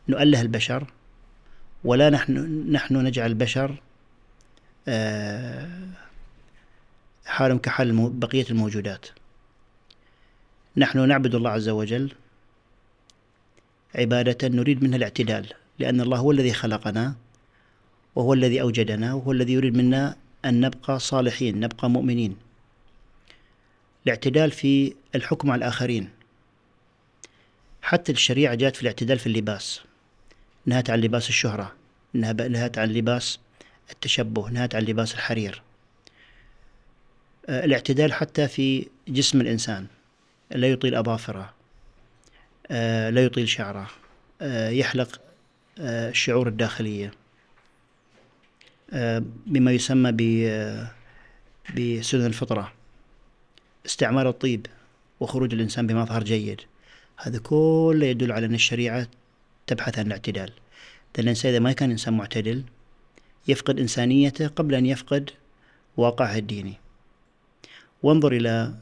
نؤله البشر ولا نحن نحن نجعل البشر آه، حالهم كحال بقية الموجودات. نحن نعبد الله عز وجل عبادة نريد منها الاعتدال لأن الله هو الذي خلقنا وهو الذي أوجدنا وهو الذي يريد منا أن نبقى صالحين نبقى مؤمنين. الاعتدال في الحكم على الآخرين. حتى الشريعة جاءت في الاعتدال في اللباس. نهت عن لباس الشهرة نهت عن لباس التشبه نهت عن لباس الحرير. آه، الاعتدال حتى في جسم الإنسان. لا يطيل أظافره آه، لا يطيل شعره آه، يحلق الشعور الداخلية. بما يسمى بسنن الفطرة. استعمال الطيب وخروج الإنسان بمظهر جيد. هذا كله يدل على أن الشريعة تبحث عن الاعتدال. لأن الإنسان إذا ما كان إنسان معتدل يفقد إنسانيته قبل أن يفقد واقعه الديني. وانظر إلى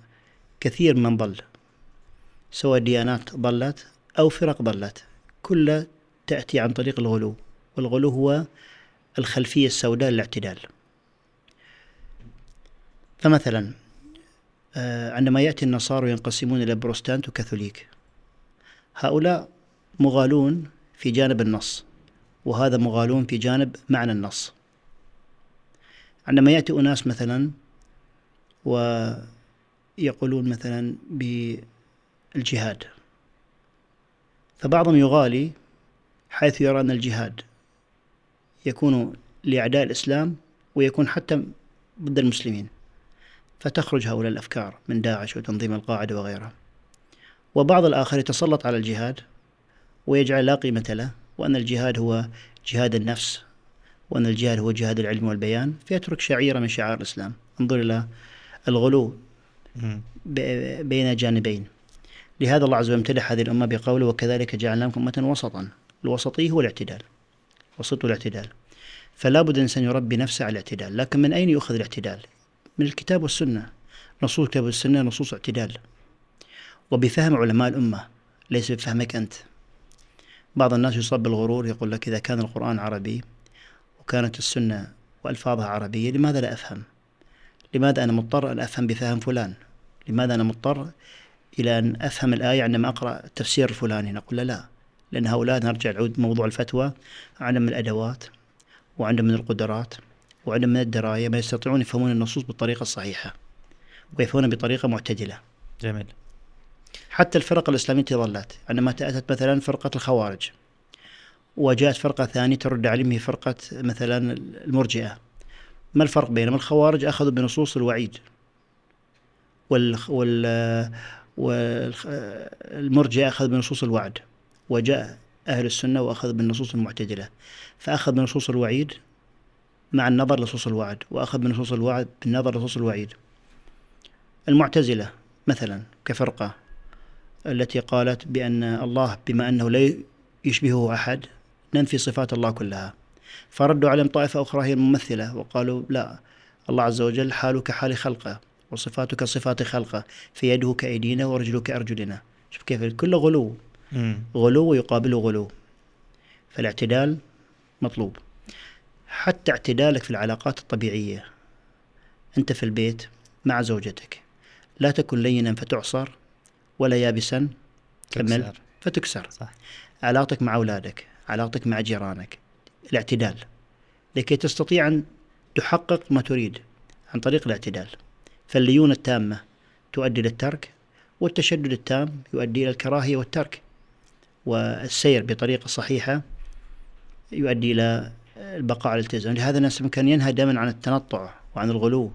كثير من ضل سواء ديانات ضلت أو فرق ضلت كلها تأتي عن طريق الغلو والغلو هو الخلفية السوداء للاعتدال. فمثلا آه، عندما يأتي النصارى ينقسمون إلى بروستانت وكاثوليك هؤلاء مغالون في جانب النص وهذا مغالون في جانب معنى النص. عندما يأتي أناس مثلا ويقولون مثلا بالجهاد فبعضهم يغالي حيث يرى أن الجهاد يكون لأعداء الإسلام ويكون حتى ضد المسلمين فتخرج هؤلاء الأفكار من داعش وتنظيم القاعدة وغيرها. وبعض الآخر يتسلط على الجهاد ويجعل لا قيمة له وأن الجهاد هو جهاد النفس وأن الجهل هو جهاد العلم والبيان. فيترك شعيرة من شعائر الإسلام. انظر إلى الغلو بين جانبين. لهذا الله عز وجل امتدح هذه الأمة بقوله وكذلك جعلناكم أمة وسطا. الوسطية هو الاعتدال. وسط الاعتدال. فلا بد الإنسان يربي نفسه على الاعتدال. لكن من أين يؤخذ الاعتدال؟ من الكتاب والسنة. نصوص الكتاب والسنة نصوص اعتدال وبفهم علماء الأمة ليس بفهمك أنت. بعض الناس يصاب بالغرور يقول لك إذا كان القرآن عربي وكانت السنة وألفاظها عربية لماذا لا أفهم؟ لماذا أنا مضطر أن أفهم بفهم فلان؟ لماذا أنا مضطر إلى أن أفهم الآية عندما أقرأ التفسير الفلاني نقول له لا لأن هؤلاء نرجع نعود موضوع الفتوى عندهم من الأدوات وعندهم من القدرات وعندهم من الدراية ما يستطيعون يفهمون النصوص بالطريقة الصحيحة ويفهمون بطريقة معتدلة. جميل. حتى الفرق الإسلامية ظلت عندما أتت مثلا فرقة الخوارج وجاءت فرقة ثانية ترد عليهم هي فرقة مثلا المرجئة. ما الفرق بينهم؟ الخوارج أخذوا بنصوص الوعيد وال وال والمرجئة أخذ بنصوص الوعد وجاء أهل السنة وأخذ بالنصوص المعتدلة. فأخذ بنصوص الوعيد مع النظر لنصوص الوعد وأخذ بنصوص الوعد بالنظر لنصوص الوعيد. المعتزلة مثلا كفرقة التي قالت بأن الله بما أنه لا يشبهه أحد ننفي صفات الله كلها. فردوا عليهم طائفة أخرى هي الممثلة وقالوا لا الله عز وجل حاله كحال خلقه وصفاته كصفات خلقه فيده كأيدينا ورجله كأرجلنا. شوف كيف كله غلو. غلو يقابله غلو. فالاعتدال مطلوب. حتى اعتدالك في العلاقات الطبيعية أنت في البيت مع زوجتك لا تكن لينا فتعصر ولا يابسا كمل. تكسر. فتكسر. صح. علاقتك مع أولادك علاقتك مع جيرانك الاعتدال. لكي تستطيع أن تحقق ما تريد عن طريق الاعتدال. فالليونة التامة تؤدي للترك والتشدد التام يؤدي إلى الكراهية والترك. والسير بطريقة صحيحة يؤدي إلى البقاء على الالتزام. لهذا الناس كان ينهى دائما عن التنطع وعن الغلو.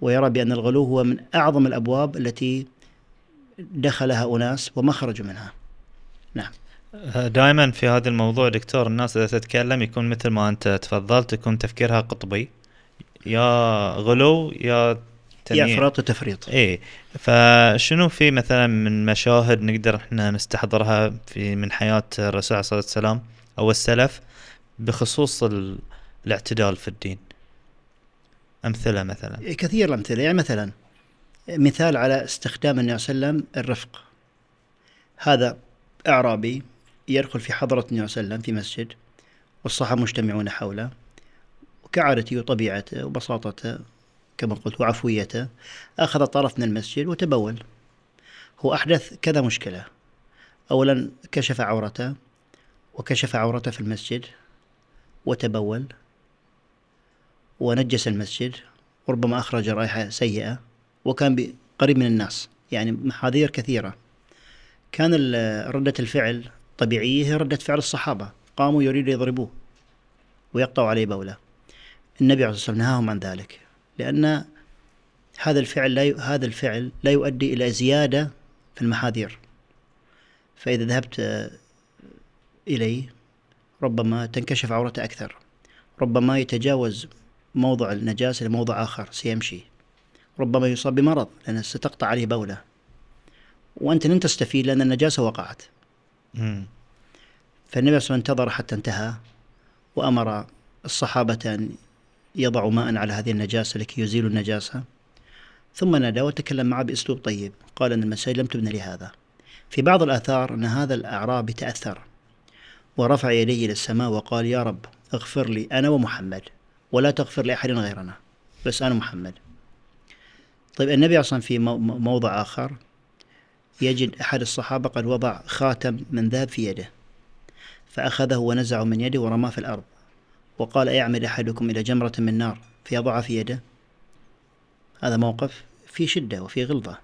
ويرى بأن الغلو هو من أعظم الأبواب التي دخلها أناس وما خرجوا منها. نعم. دائما في هذا الموضوع دكتور الناس إذا تتكلم يكون مثل ما أنت تفضلت يكون تفكيرها قطبي. يا غلو يا يا تنيع. إفراط وتفريط. إيه. فشنو في مثلا من مشاهد نقدر إحنا نستحضرها في من حياة الرسول عليه الصلاة والسلام أو السلف بخصوص ال... الاعتدال في الدين؟ أمثلة مثلا. كثير الأمثلة. يعني مثلا مثال على استخدام النبي صلى الله عليه وسلم الرفق. هذا أعرابي يدخل في حضرة النبي صلى الله عليه وسلم في مسجد والصحابة مجتمعون حوله وكعادته وطبيعته وبساطته كما قلت وعفويته أخذ طرف من المسجد وتبول. هو أحدث كذا مشكلة. أولا كشف عورته وكشف عورته في المسجد وتبول ونجس المسجد وربما أخرج رائحة سيئة. وكان قريب من الناس يعني محاذير كثيرة. كان ردة الفعل طبيعية هي ردة فعل الصحابة. قاموا يريدوا يضربوه ويقطعوا عليه بولة. النبي عليه الصلاة والسلام نهاهم عن ذلك لأن هذا الفعل لا ي... هذا الفعل لا يؤدي إلى زيادة في المحاذير. فإذا ذهبت إليه ربما تنكشف عورته أكثر ربما يتجاوز موضع النجاسة لموضع آخر سيمشي. ربما يصاب بمرض لأن ستقطع عليه بولة. وأنت لن تستفيد لأن النجاسة وقعت. مم. فالنبي صلى الله عليه وسلم انتظر حتى انتهى وأمر الصحابة أن يضعوا ماء على هذه النجاسة لكي يزيلوا النجاسة. ثم نادى وتكلم معه بأسلوب طيب. قال أن المساجد لم تبنى لهذا. في بعض الآثار أن هذا الأعرابي تأثر. ورفع يديه إلى السماء وقال يا رب اغفر لي أنا ومحمد ولا تغفر لأحد غيرنا. بس أنا محمد. طيب النبي أصلا في مو- مو- موضع آخر يجد أحد الصحابة قد وضع خاتم من ذهب في يده فأخذه ونزعه من يده ورماه في الأرض وقال أيعمد أحدكم إلى جمرة من نار فيضعها في يده؟ هذا موقف في شدة وفي غلظة.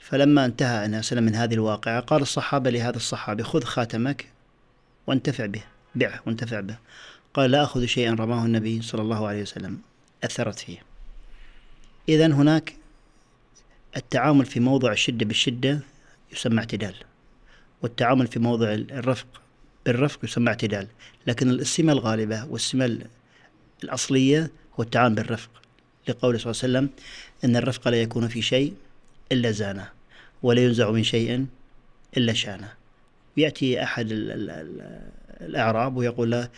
فلما انتهى النبي صلى من هذه الواقعة قال الصحابة لهذا الصحابي خذ خاتمك وانتفع به بعه وانتفع به. قال لا أخذ شيئا رماه النبي صلى الله عليه وسلم أثرت فيه. إذا هناك التعامل في موضع الشدة بالشدة يسمى اعتدال والتعامل في موضع الرفق بالرفق يسمى اعتدال. لكن السمة الغالبة والسمة الأصلية هو التعامل بالرفق لقوله صلى الله عليه وسلم إن الرفق لا يكون في شيء إلا زانه ولا ينزع من شيء إلا شانه. يأتي أحد الأعراب ويقول له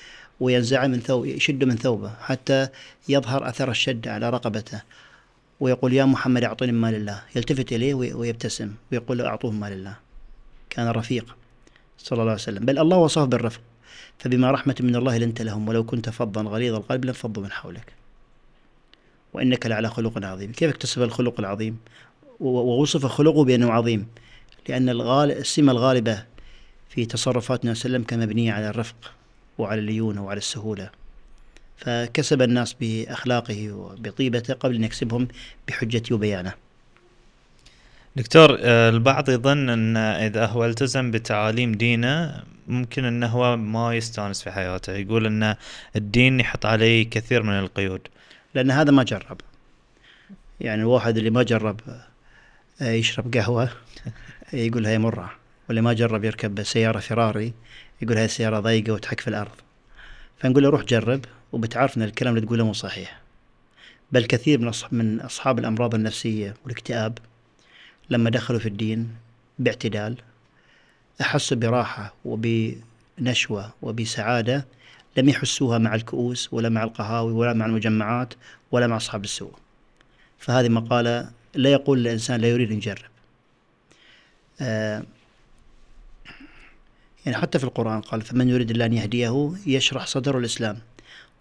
وينزع من ثوب يشد من ثوبه حتى يظهر أثر الشد على رقبته ويقول يا محمد أعطني مال الله. يلتفت إليه ويبتسم ويقول له أعطوه مال الله. كان رفيق صلى الله عليه وسلم. بل الله وصفه بالرفق فبما رحمة من الله لنت لهم ولو كنت فظا غليظ القلب لانفضوا من حولك. وإنك لعلى خلق عظيم. كيف اكتسب الخلق العظيم؟ ووصف خلقه بأنه عظيم. لأن الغالب السمة الغالبة في تصرفات النبي الله عليه وسلم كان مبنية على الرفق وعلى الليونة وعلى السهولة. فكسب الناس بأخلاقه وبطيبته قبل أن يكسبهم بحجته وبيانه. دكتور آه، البعض يظن أن إذا هو التزم بتعاليم دينه ممكن أنه هو ما يستانس في حياته. يقول أن الدين يحط عليه كثير من القيود. لأن هذا ما جرب. يعني الواحد اللي ما جرب آه، يشرب قهوة يقول هي مرة. واللي ما جرب يركب سيارة فراري يقول هاي السيارة ضيقة وتحك في الأرض. فنقول له روح جرب. وبتعرف أن الكلام اللي تقوله مو صحيح. بل كثير من من أصحاب الأمراض النفسية والاكتئاب لما دخلوا في الدين باعتدال أحسوا براحة وبنشوة وبسعادة لم يحسوها مع الكؤوس ولا مع القهاوي ولا مع المجمعات ولا مع أصحاب السوء. فهذه مقالة لا يقول الإنسان لا يريد أن يجرب. آه يعني حتى في القرآن قال فمن يريد الله أن يهديه يشرح صدره الإسلام.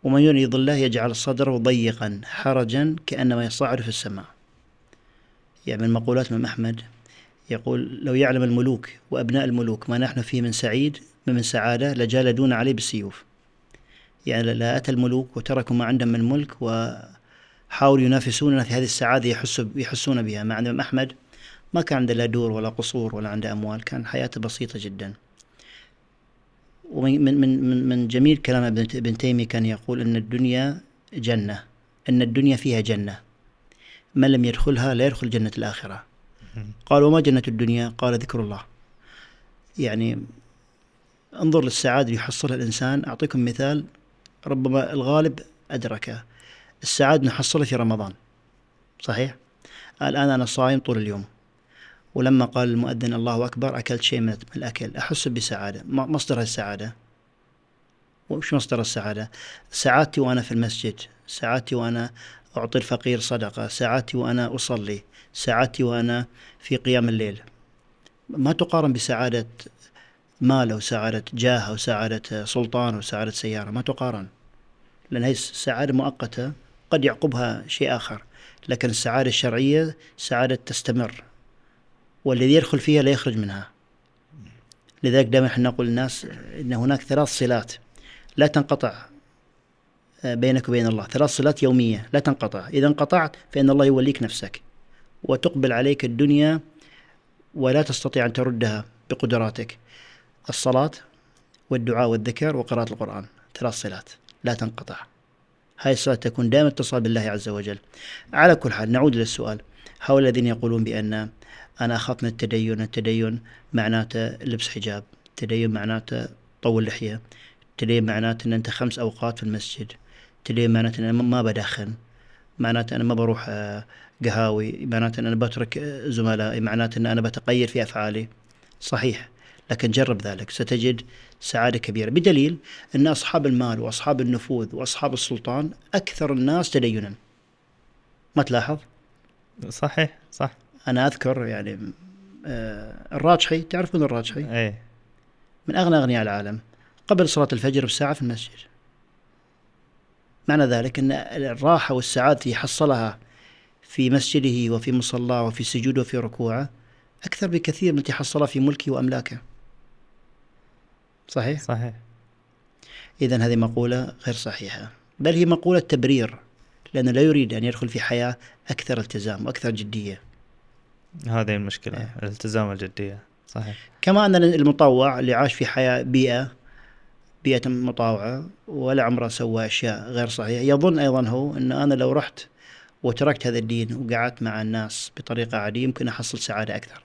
ومن يريد الله يجعل صدره ضيقا حرجا كأنما يصعد في السماء. يعني من مقولات الإمام أحمد يقول لو يعلم الملوك وأبناء الملوك ما نحن فيه من سعيد من سعادة لجالدون عليه بالسيوف. يعني لا أتى الملوك وتركوا ما عندهم من ملك وحاولوا ينافسوننا في هذه السعادة يحسوا يحسون بها. مع الإمام أحمد ما كان عنده لا دور ولا قصور ولا عنده أموال كان حياته بسيطة جدا. ومن من من من جميل كلام ابن تيمية كان يقول أن الدنيا جنة أن الدنيا فيها جنة. من لم يدخلها لا يدخل جنة الآخرة. قال وما جنة الدنيا؟ قال ذكر الله. يعني انظر للسعادة اللي يحصلها الإنسان. أعطيكم مثال ربما الغالب أدركه السعادة نحصلها في رمضان. صحيح؟ الآن أنا صايم طول اليوم. ولما قال المؤذن الله أكبر أكلت شيء من الأكل. أحس بسعادة. مصدر السعادة. وش مصدر السعادة؟ سعادتي وأنا في المسجد. سعادتي وأنا أعطي الفقير صدقة. سعادتي وأنا أصلي. سعادتي وأنا في قيام الليل. ما تقارن بسعادة مال أو سعادة جاه أو سعادة سلطان أو سعادة سيارة. ما تقارن. لأن هي سعادة مؤقتة. قد يعقبها شيء آخر. لكن السعادة الشرعية سعادة تستمر. والذي يدخل فيها لا يخرج منها. لذلك دائما إحنا نقول للناس إن هناك ثلاث صلات لا تنقطع آه، بينك وبين الله. ثلاث صلات يومية لا تنقطع. إذا انقطعت فإن الله يوليك نفسك وتقبل عليك الدنيا ولا تستطيع أن تردها بقدراتك. الصلاة والدعاء والذكر وقراءة القرآن. ثلاث صلات لا تنقطع. هاي الصلاة تكون دائما اتصال بالله عز وجل. على كل حال نعود للسؤال. هؤلاء الذين يقولون بأن أنا أخاف من التدين التدين معناته لبس حجاب التدين معناته طول لحية التدين معناته أن أنت خمس أوقات في المسجد التدين معناته أن أنا ما بدخن معناته أنا ما بروح آه، قهاوي معناته أن أنا بترك آه، زملائي معناته أن أنا بتقيد في أفعالي. صحيح لكن جرب ذلك ستجد سعادة كبيرة. بدليل أن أصحاب المال وأصحاب النفوذ وأصحاب السلطان أكثر الناس تدينا. ما تلاحظ؟ صحيح صح. أنا أذكر يعني آه، الراجحي تعرفون الراجحي؟ إيه. من أغنى أغنياء العالم. قبل صلاة الفجر بساعة في المسجد. معنى ذلك إن الراحة والسعادة اللي حصلها في مسجده وفي مصلاه وفي سجوده وفي ركوعه أكثر بكثير من التي حصلها في ملكه وأملاكه. صحيح؟ صحيح. اذا هذه مقولة غير صحيحة. بل هي مقولة تبرير لأنه لا يريد أن يدخل في حياة أكثر التزام وأكثر جدية. هذه المشكلة إيه. الالتزام والجدية صحيح. كما أن المطوع اللي عاش في حياة بيئة بيئة مطاوعة ولا عمره سوى أشياء غير صحيحة. يظن أيضا هو أن أنا لو رحت وتركت هذا الدين وقعدت مع الناس بطريقة عادية يمكن أحصل سعادة أكثر.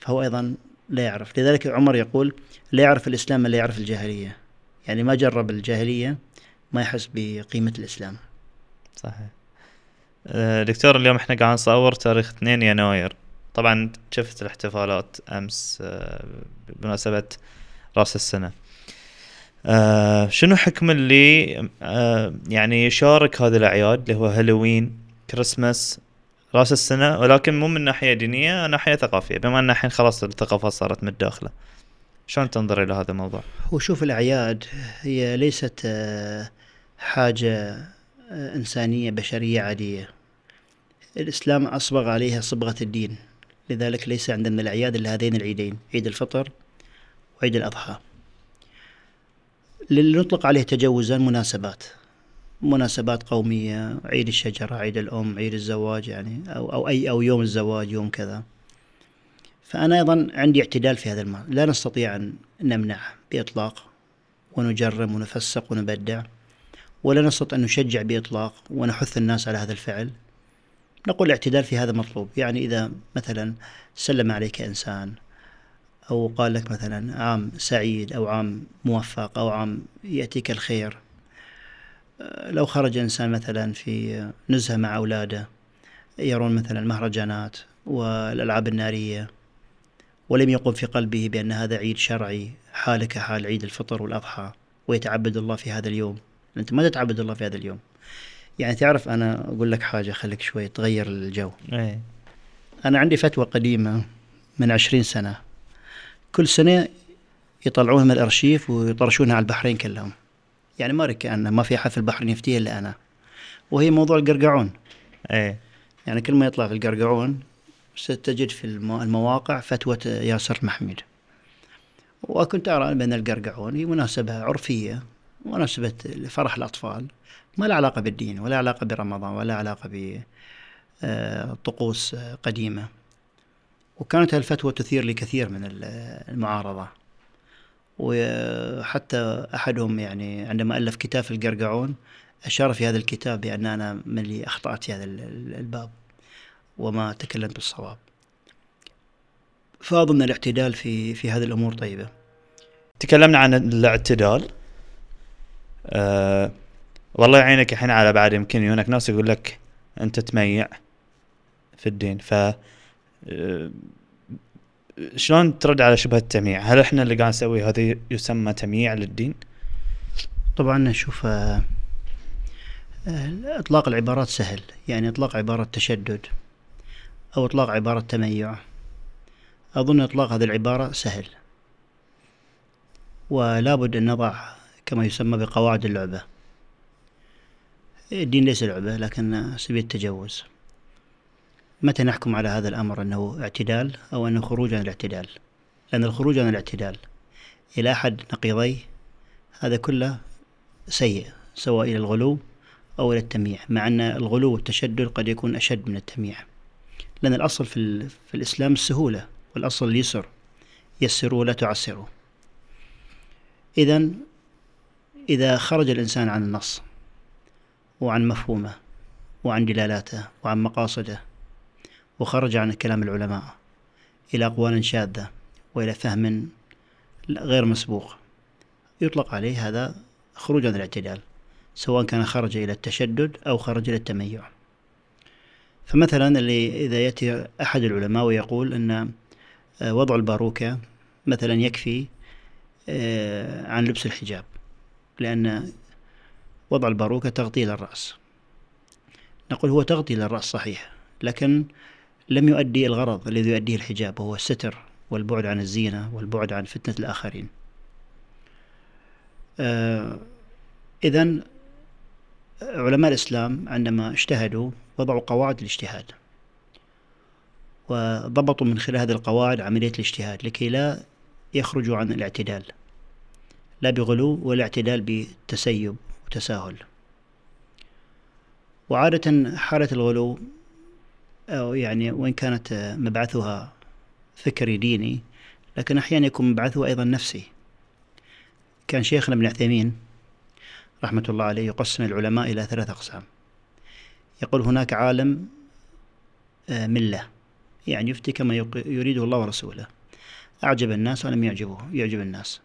فهو أيضا لا يعرف. لذلك عمر يقول لا يعرف الإسلام من لا يعرف الجاهلية. يعني ما جرب الجاهلية ما يحس بقيمة الإسلام. صحيح. دكتور اليوم إحنا قاعد نصور تاريخ 2 يناير. طبعا شفت الاحتفالات أمس آه، بمناسبة راس السنة. آه شنو حكم اللي آه يعني يشارك هذه الأعياد اللي هو هالوين كريسماس راس السنة؟ ولكن مو من ناحية دينية ناحية ثقافية بما إن الحين خلاص الثقافات صارت متداخلة. شلون تنظر إلى هذا الموضوع؟ هو شوف الأعياد هي ليست آه، حاجة إنسانية بشرية عادية. الإسلام أصبغ عليها صبغة الدين لذلك ليس عندنا الأعياد إلا هذين العيدين عيد الفطر وعيد الأضحى. اللي نطلق عليه تجوزا مناسبات مناسبات قومية عيد الشجرة عيد الأم عيد الزواج يعني أو, أو أي أو يوم الزواج يوم كذا. فأنا أيضا عندي اعتدال في هذا المال. لا نستطيع أن نمنع بإطلاق ونجرم ونفسق ونبدع. ولا نستطيع أن نشجع بإطلاق ونحث الناس على هذا الفعل؟ نقول الاعتدال في هذا مطلوب. يعني إذا مثلا سلم عليك إنسان أو قال لك مثلا عام سعيد أو عام موفق أو عام يأتيك الخير لو خرج إنسان مثلا في نزهة مع أولاده يرون مثلا المهرجانات والألعاب النارية ولم يقم في قلبه بأن هذا عيد شرعي حالك كحال عيد الفطر والأضحى ويتعبد الله في هذا اليوم. أنت ما تتعبد الله في هذا اليوم؟ يعني تعرف أنا أقول لك حاجة خليك شوي تغير الجو. إيه. أنا عندي فتوى قديمة من عشرين سنة. كل سنة يطلعونها من الأرشيف ويطرشونها على البحرين كلهم. يعني ما كأنه ما في أحد في البحرين يفتيها إلا أنا. وهي موضوع القرقعون. إيه. يعني كل ما يطلع في القرقعون ستجد في المو- المواقع فتوى ياسر محمد. وكنت أرى بأن القرقعون هي مناسبة عرفية. مناسبة فرح الأطفال ما لها علاقة بالدين ولا علاقة برمضان ولا علاقة بطقوس قديمة. وكانت هالفتوى تثير لي كثير من ال- المعارضة. وحتى أحدهم يعني عندما ألف كتاب في القرقعون أشار في هذا الكتاب بأن أنا من اللي أخطأت في هذا ال- ال- الباب وما تكلمت بالصواب. فأظن الاعتدال في في هذه الأمور طيبة. تكلمنا عن الاعتدال. أه والله يعينك الحين على بعد يمكن هناك ناس يقول لك أنت تميع في الدين ف أه، شلون ترد على شبهة التمييع؟ هل إحنا اللي قاعد نسوي هذا يسمى تمييع للدين؟ طبعا نشوف آه، آه، إطلاق العبارات سهل يعني إطلاق عبارة تشدد أو إطلاق عبارة تميع أظن إطلاق هذه العبارة سهل ولا بد أن نضع كما يسمى بقواعد اللعبة. الدين ليس لعبة لكن سبيل التجوز متى نحكم على هذا الأمر؟ أنه اعتدال أو أنه خروج عن الاعتدال؟ لأن الخروج عن الاعتدال إلى أحد نقيضيه هذا كله سيء سواء إلى الغلو أو إلى التمييع مع أن الغلو والتشدد قد يكون أشد من التمييع. لأن الأصل في, في الإسلام السهولة والأصل اليسر يسروا ولا تعسروا. إذا إذا خرج الإنسان عن النص وعن مفهومه وعن دلالاته وعن مقاصده وخرج عن كلام العلماء إلى أقوال شاذة وإلى فهم غير مسبوق يطلق عليه هذا خروج عن الاعتدال سواء كان خرج إلى التشدد أو خرج إلى التميع. فمثلا اللي إذا يأتي أحد العلماء ويقول أن آه، وضع الباروكة مثلا يكفي آه، عن لبس الحجاب. لأن وضع الباروكة تغطية للرأس. نقول هو تغطية للرأس صحيح لكن لم يؤدي الغرض الذي يؤديه الحجاب وهو الستر والبعد عن الزينة والبعد عن فتنة الآخرين. آه إذا علماء الإسلام عندما اجتهدوا وضعوا قواعد الاجتهاد وضبطوا من خلال هذه القواعد عملية الاجتهاد لكي لا يخرجوا عن الاعتدال. لا بغلو ولا اعتدال بتسيب وتساهل. وعادة حالة الغلو أو يعني وإن كانت مبعثها فكري ديني لكن أحيانا يكون مبعثها أيضا نفسي. كان شيخنا ابن عثيمين رحمة الله عليه يقسم العلماء إلى ثلاث أقسام. يقول هناك عالم آه، ملة يعني يفتي كما يريده الله ورسوله. أعجب الناس ولم يعجبه يعجب الناس.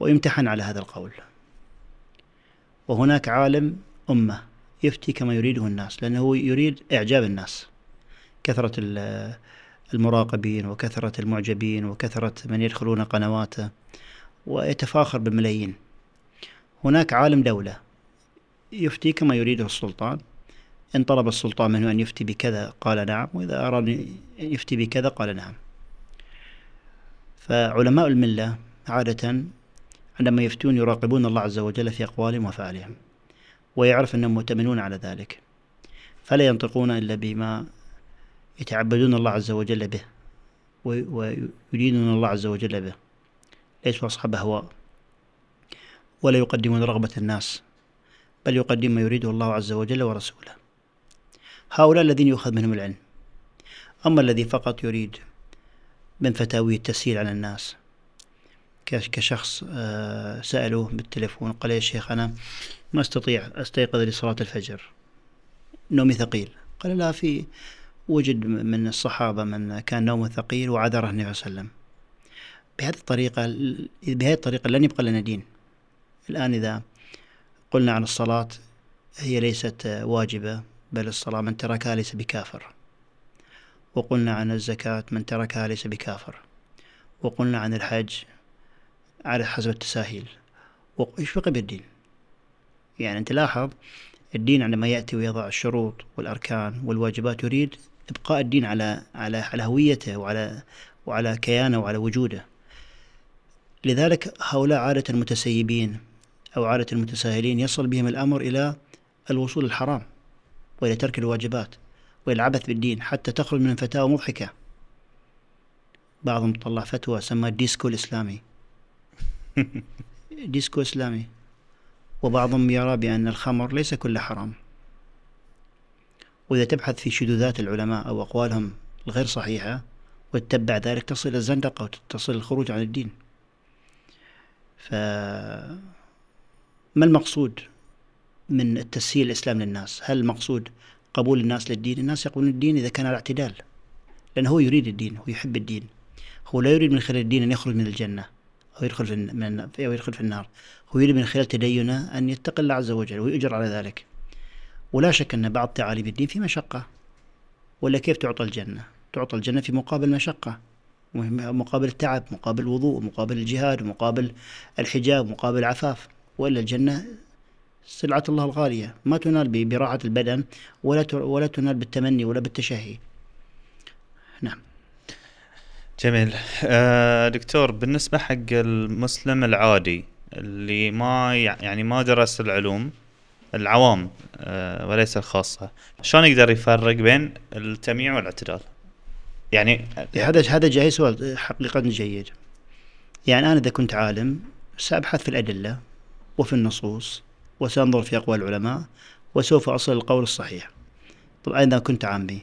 ويمتحن على هذا القول. وهناك عالم أمة يفتي كما يريده الناس لأنه يريد إعجاب الناس. كثرة المراقبين وكثرة المعجبين وكثرة من يدخلون قنواته ويتفاخر بالملايين. هناك عالم دولة يفتي كما يريده السلطان. إن طلب السلطان منه أن يفتي بكذا قال نعم وإذا أراد أن يفتي بكذا قال نعم. فعلماء الملة عادة عندما يفتون يراقبون الله عز وجل في أقوالهم وأفعالهم ويعرف أنهم مؤتمنون على ذلك. فلا ينطقون إلا بما يتعبدون الله عز وجل به ويريدون الله عز وجل به. ليسوا أصحاب أهواء. ولا يقدمون رغبة الناس بل يقدم ما يريده الله عز وجل ورسوله. هؤلاء الذين يؤخذ منهم العلم. أما الذي فقط يريد من فتاويه التسهيل على الناس كشخص آه، سألوه بالتليفون قال يا شيخ أنا ما أستطيع أستيقظ لصلاة الفجر. نومي ثقيل. قال لا في وجد من الصحابة من كان نومه ثقيل وعذره النبي صلى الله عليه وسلم. بهذه الطريقة بهذه الطريقة لن يبقى لنا دين. الآن إذا قلنا عن الصلاة هي ليست واجبة بل الصلاة من تركها ليس بكافر. وقلنا عن الزكاة من تركها ليس بكافر. وقلنا عن الحج على حسب التساهيل. وإيش بقي بالدين يعني أنت لاحظ الدين عندما يأتي ويضع الشروط والأركان والواجبات يريد إبقاء الدين على على على هويته وعلى وعلى كيانه وعلى وجوده. لذلك هؤلاء عادة المتسيبين أو عادة المتساهلين يصل بهم الأمر إلى الوصول الحرام وإلى ترك الواجبات وإلى العبث بالدين حتى تخرج من فتاوى مضحكة. بعضهم طلع فتوى سماها الديسكو الإسلامي. ديسكو إسلامي. وبعضهم يرى بأن الخمر ليس كله حرام. وإذا تبحث في شذوذات العلماء أو أقوالهم الغير صحيحة وتتبع ذلك تصل الزندقة وتصل الخروج عن الدين. ف ما المقصود من التسهيل الإسلام للناس؟ هل المقصود قبول الناس للدين؟ الناس يقولون الدين إذا كان على اعتدال لأنه هو يريد الدين هو يحب الدين. هو لا يريد من خلال الدين أن يخرج من الجنة. أو يدخل في من أو يدخل في النار. هو يريد من خلال تدينه أن يتقي الله عز وجل ويؤجر على ذلك. ولا شك أن بعض تعاليم الدين في مشقة. ولا كيف تعطى الجنة؟ تعطى الجنة في مقابل مشقة. مقابل التعب مقابل الوضوء مقابل الجهاد مقابل الحجاب مقابل العفاف. وإلا الجنة سلعة الله الغالية. ما تنال براحة البدن ولا ولا تنال بالتمني ولا بالتشهي. نعم. جميل. آه دكتور بالنسبة حق المسلم العادي اللي ما يعني ما درس العلوم العوام آه وليس الخاصة شلون يقدر يفرق بين التمييع والاعتدال؟ يعني هذا هذا جاي سؤال حقيقة جيد. يعني أنا إذا كنت عالم سأبحث في الأدلة وفي النصوص وسأنظر في أقوال العلماء وسوف أصل القول الصحيح. طبعا إذا كنت عامي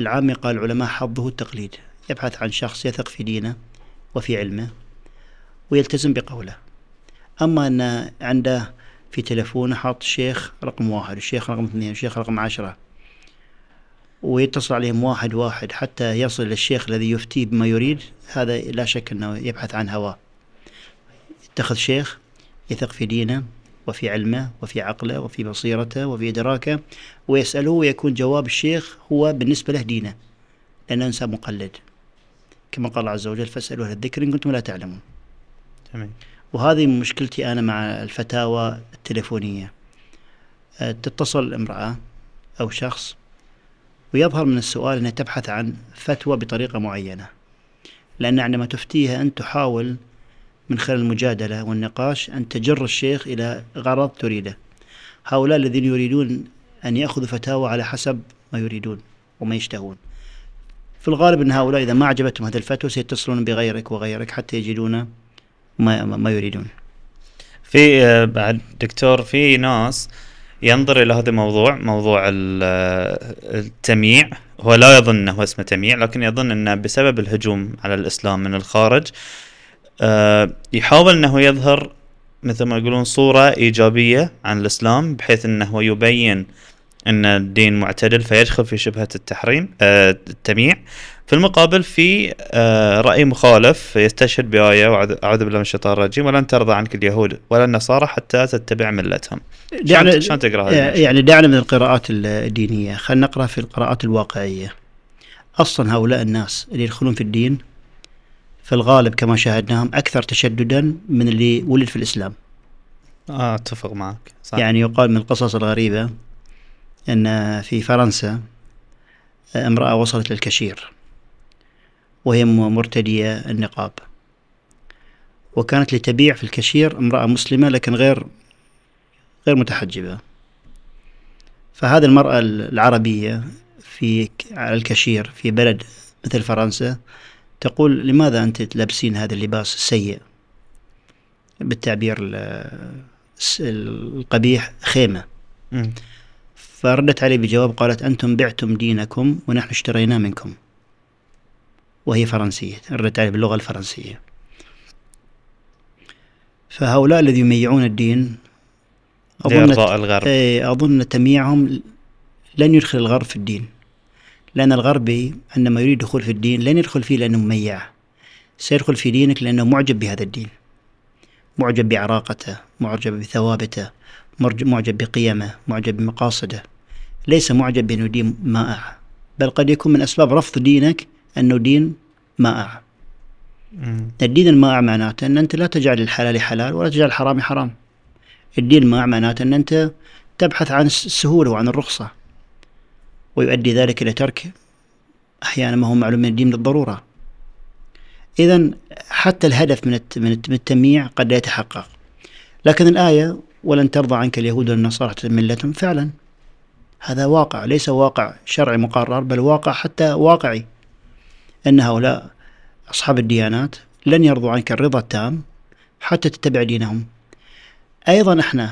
العامي قال العلماء حظه التقليد. يبحث عن شخص يثق في دينه وفي علمه ويلتزم بقوله. أما أن عنده في تلفونه حاط الشيخ رقم واحد الشيخ رقم اثنين الشيخ رقم عشرة ويتصل عليهم واحد واحد حتى يصل للشيخ الذي يفتيه بما يريد هذا لا شك أنه يبحث عن هواه. يتخذ شيخ يثق في دينه وفي علمه وفي عقله وفي بصيرته وفي إدراكه ويسأله ويكون جواب الشيخ هو بالنسبة له دينه لأنه إنسان مقلد. كما قال عز وجل فاسألوا أهل الذكر إن كنتم لا تعلمون. تمام. وهذه مشكلتي أنا مع الفتاوى التليفونية. أه، تتصل امرأة أو شخص ويظهر من السؤال أنها تبحث عن فتوى بطريقة معينة. لأن عندما تفتيها أنت تحاول من خلال المجادلة والنقاش أن تجر الشيخ إلى غرض تريده. هؤلاء الذين يريدون أن يأخذوا فتاوى على حسب ما يريدون وما يشتهون. في الغالب أن هؤلاء إذا ما عجبتهم هذه الفتوى سيتصلون بغيرك وغيرك حتى يجدون ما, ما يريدون. في آه، بعد دكتور في ناس ينظر إلى هذا الموضوع موضوع آه، التمييع. هو لا يظن إنه اسمه تمييع لكن يظن إنه بسبب الهجوم على الإسلام من الخارج آه، يحاول إنه يظهر مثل ما يقولون صورة إيجابية عن الإسلام بحيث إنه يبين أن الدين معتدل فيدخل في شبهة التحريم آه التمييع. في المقابل في آه رأي مخالف يستشهد بآية أعوذ بالله من الشيطان الرجيم ولن ترضى عنك اليهود ولا النصارى حتى تتبع ملتهم. دعنا شلون- شلون تقرا؟ يعني دعنا من القراءات الدينية. خلينا نقرأ في القراءات الواقعية. أصلا هؤلاء الناس اللي يدخلون في الدين في الغالب كما شاهدناهم أكثر تشددا من اللي ولد في الإسلام. آه أتفق معك صح. يعني يقال من القصص الغريبة أن في فرنسا امرأة وصلت للكشير وهي مرتدية النقاب. وكانت لتبيع في الكشير امرأة مسلمة لكن غير غير متحجبة. فهذه المرأة العربية في على الكشير في بلد مثل فرنسا تقول لماذا أنت تلبسين هذا اللباس السيء؟ بالتعبير القبيح خيمة. فردت عليه بجواب قالت أنتم بعتم دينكم ونحن اشترينا منكم. وهي فرنسية ردت عليه باللغة الفرنسية. فهؤلاء الذي يميعون الدين أظن الغرب. إيه، أظن تمييعهم لن يدخل الغرب في الدين. لأن الغربي عندما يريد الدخول في الدين لن يدخل فيه لأنه مميع. سيدخل في دينك لأنه معجب بهذا الدين. معجب بعراقته معجب بثوابته معجب بقيمه معجب بمقاصده. ليس معجب بأنه دين مائع بل قد يكون من أسباب رفض دينك أنه دين مائع. الدين المائع معناته أن أنت لا تجعل الحلال حلال ولا تجعل الحرام حرام. الدين المائع معناته أن أنت تبحث عن الس- السهولة وعن الرخصة ويؤدي ذلك إلى ترك أحيانا ما هو معلوم من الدين بالضرورة إذا حتى الهدف من التمييع قد لا يتحقق. لكن الآية ولن ترضى عنك اليهود والنصارى ملتهم. فعلا. هذا واقع ليس واقع شرعي مقرر بل واقع حتى واقعي. أن هؤلاء أصحاب الديانات لن يرضوا عنك الرضا التام حتى تتبع دينهم. أيضا إحنا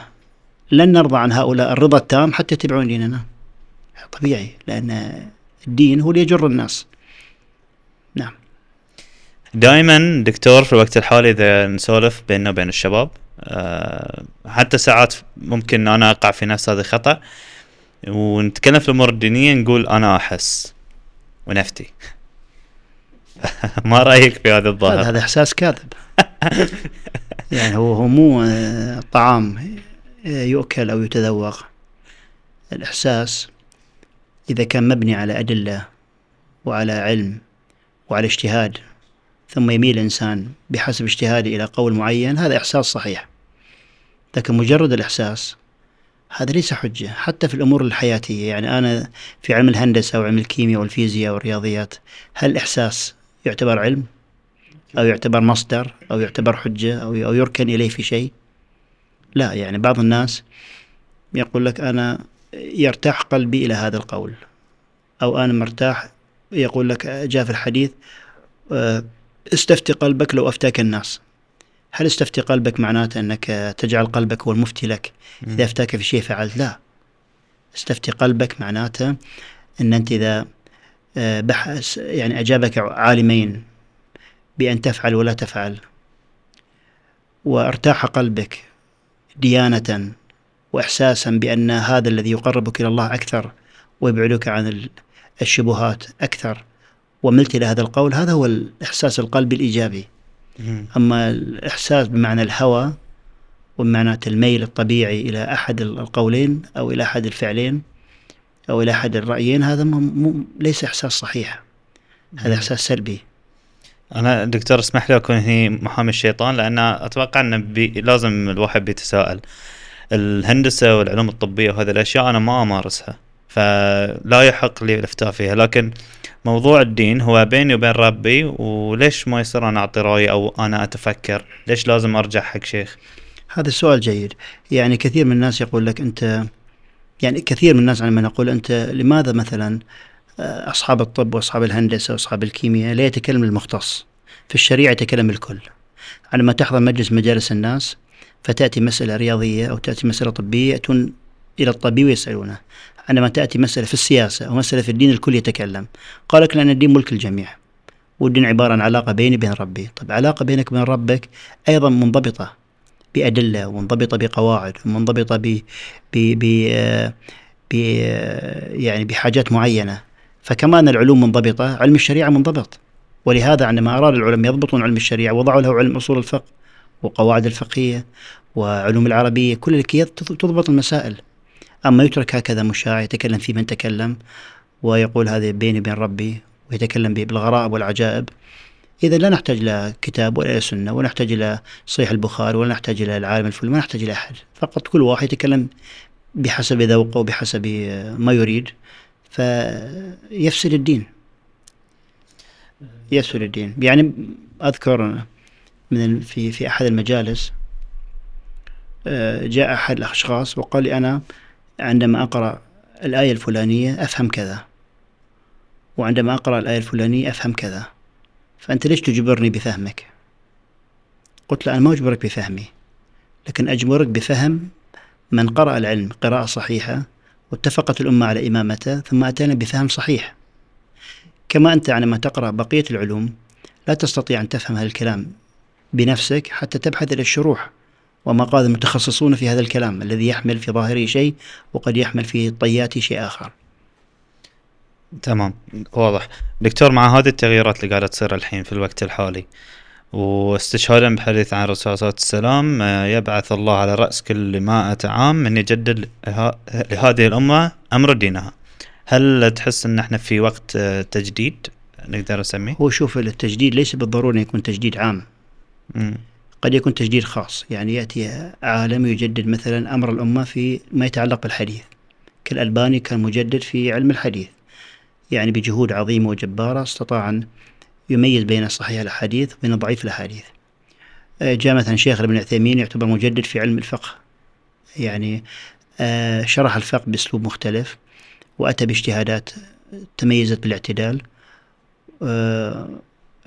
لن نرضى عن هؤلاء الرضا التام حتى يتبعون ديننا. طبيعي لأن الدين هو اللي يجر الناس. نعم. دائما دكتور في الوقت الحالي إذا نسولف بيننا وبين الشباب حتى ساعات ممكن أنا أقع في نفس هذا الخطا ونتكلم في الأمور الدينية نقول أنا أحس ونفتي. ما رأيك في هذا الظاهر؟ هذا إحساس كاذب. يعني هو هو مو آه، طعام آه، يؤكل أو يتذوق. الإحساس إذا كان مبني على أدلة وعلى علم وعلى اجتهاد ثم يميل الإنسان بحسب اجتهاده إلى قول معين هذا إحساس صحيح. لكن مجرد الإحساس هذا ليس حجة حتى في الأمور الحياتية. يعني أنا في علم الهندسة أو علم الكيمياء والفيزياء والرياضيات هل الإحساس يعتبر علم؟ أو يعتبر مصدر؟ أو يعتبر حجة؟ أو أو يركن إليه في شيء؟ لا يعني بعض الناس يقول لك أنا يرتاح قلبي إلى هذا القول. أو أنا مرتاح يقول لك جاء في الحديث آه، استفتي قلبك لو أفتاك الناس. هل استفتي قلبك معناته أنك تجعل قلبك هو المفتي لك؟ إذا أفتاك في شيء فعلت لا. استفتي قلبك معناته أن أنت إذا آه، بحث يعني أجابك عالمين بأن تفعل ولا تفعل. وأرتاح قلبك ديانة وإحساسا بأن هذا الذي يقربك إلى الله أكثر ويبعدك عن ال- الشبهات أكثر. وملت إلى هذا القول هذا هو الإحساس القلبي الإيجابي. أما الإحساس بمعنى الهوى وبمعنى الميل الطبيعي إلى أحد القولين أو إلى أحد الفعلين أو إلى أحد الرأيين هذا مو ليس إحساس صحيح. هذا إحساس سلبي. أنا دكتور اسمح لي أكون هني محامي الشيطان لأن أتوقع إنه بي لازم الواحد بيتساءل. الهندسة والعلوم الطبية وهذه الأشياء أنا ما أمارسها. فلا يحق لي الافتاء فيها. لكن موضوع الدين هو بيني وبين ربي وليش ما يصير أنا أعطي رأي أو أنا أتفكر؟ ليش لازم أرجع حق شيخ؟ هذا السؤال جيد. يعني كثير من الناس يقول لك أنت يعني كثير من الناس عندما نقول أنت لماذا مثلا آه، أصحاب الطب وأصحاب الهندسة وأصحاب الكيمياء لا يتكلم المختص؟ في الشريعة يتكلم الكل. عندما تحضر مجلس مجالس الناس فتأتي مسألة رياضية أو تأتي مسألة طبية يأتون إلى الطبيب ويسألونه. عندما تأتي مسألة في السياسة أو مسألة في الدين الكل يتكلم. قال لك لأن الدين ملك الجميع. والدين عبارة عن علاقة بيني وبين ربي. طب علاقة بينك وبين ربك أيضا منضبطة بأدلة ومنضبطة بقواعد ومنضبطة ب ب ب آه، يعني بحاجات معينة. فكمان العلوم منضبطة علم الشريعة منضبط. ولهذا عندما أراد العلماء يضبطون علم الشريعة وضعوا له علم أصول الفقه وقواعد الفقهية وعلوم العربية كل الكي تضبط المسائل. أما يترك هكذا مشاع يتكلم في من تكلم ويقول هذا بيني وبين ربي ويتكلم بالغرائب والعجائب. إذا لا نحتاج إلى كتاب ولا إلى سنة ولا نحتاج إلى صحيح البخاري ولا نحتاج إلى العالم الفلاني ما نحتاج إلى أحد. فقط كل واحد يتكلم بحسب ذوقه وبحسب ما يريد. فيفسد الدين. يفسد الدين. يعني أذكر من في في أحد المجالس آه، جاء أحد الأشخاص وقال لي أنا عندما أقرأ الآية الفلانية أفهم كذا. وعندما أقرأ الآية الفلانية أفهم كذا. فأنت ليش تجبرني بفهمك؟ قلت له أنا ما أجبرك بفهمي لكن أجبرك بفهم من قرأ العلم قراءة صحيحة واتفقت الأمة على إمامته ثم أتينا بفهم صحيح. كما أنت عندما تقرأ بقية العلوم لا تستطيع أن تفهم هذا الكلام بنفسك حتى تبحث إلى الشروح. وما قال المتخصصون في هذا الكلام الذي يحمل في ظاهره شيء وقد يحمل في طياته شيء آخر. تمام واضح. دكتور مع هذه التغييرات اللي قاعدة تصير الحين في الوقت الحالي واستشهادا بحديث عن الرسول صلى الله عليه وسلم آه، يبعث الله على رأس كل مائة عام من يجدد لهذه الأمة أمر دينها. هل تحس أن إحنا في وقت آه، تجديد؟ نقدر نسميه؟ هو شوف التجديد ليس بالضرورة يكون تجديد عام. م. قد يكون تجديد خاص. يعني يأتي عالم يجدد مثلا أمر الأمة في ما يتعلق بالحديث كالألباني كان مجدد في علم الحديث. يعني بجهود عظيمة وجبارة استطاع أن يميز بين صحيح الأحاديث وبين ضعيف الأحاديث. آه، جاء مثلا شيخ ابن عثيمين يعتبر مجدد في علم الفقه. يعني آه، شرح الفقه بأسلوب مختلف وأتى باجتهادات تميزت بالاعتدال. آه،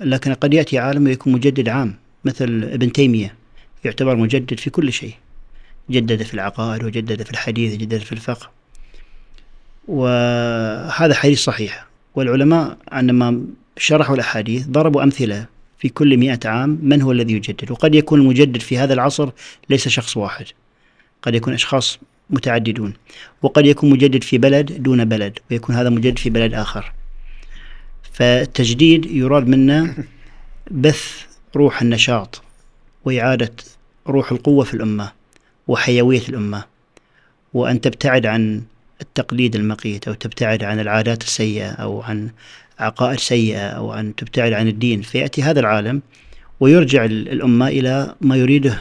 لكن قد يأتي عالم ويكون مجدد عام. مثل ابن تيمية يعتبر مجدد في كل شيء. جدد في العقائد وجدد في الحديث وجدد في الفقه. وهذا حديث صحيح. والعلماء عندما شرحوا الأحاديث ضربوا أمثلة في كل مئة عام من هو الذي يجدد. وقد يكون المجدد في هذا العصر ليس شخص واحد. قد يكون أشخاص متعددون. وقد يكون مجدد في بلد دون بلد ويكون هذا مجدد في بلد آخر. فالتجديد يراد منا بث روح النشاط وإعادة روح القوة في الأمة وحيوية الأمة. وأن تبتعد عن التقليد المقيت أو تبتعد عن العادات السيئة أو عن عقائد سيئة أو أن تبتعد عن الدين. فيأتي هذا العالم ويرجع الأمة إلى ما يريده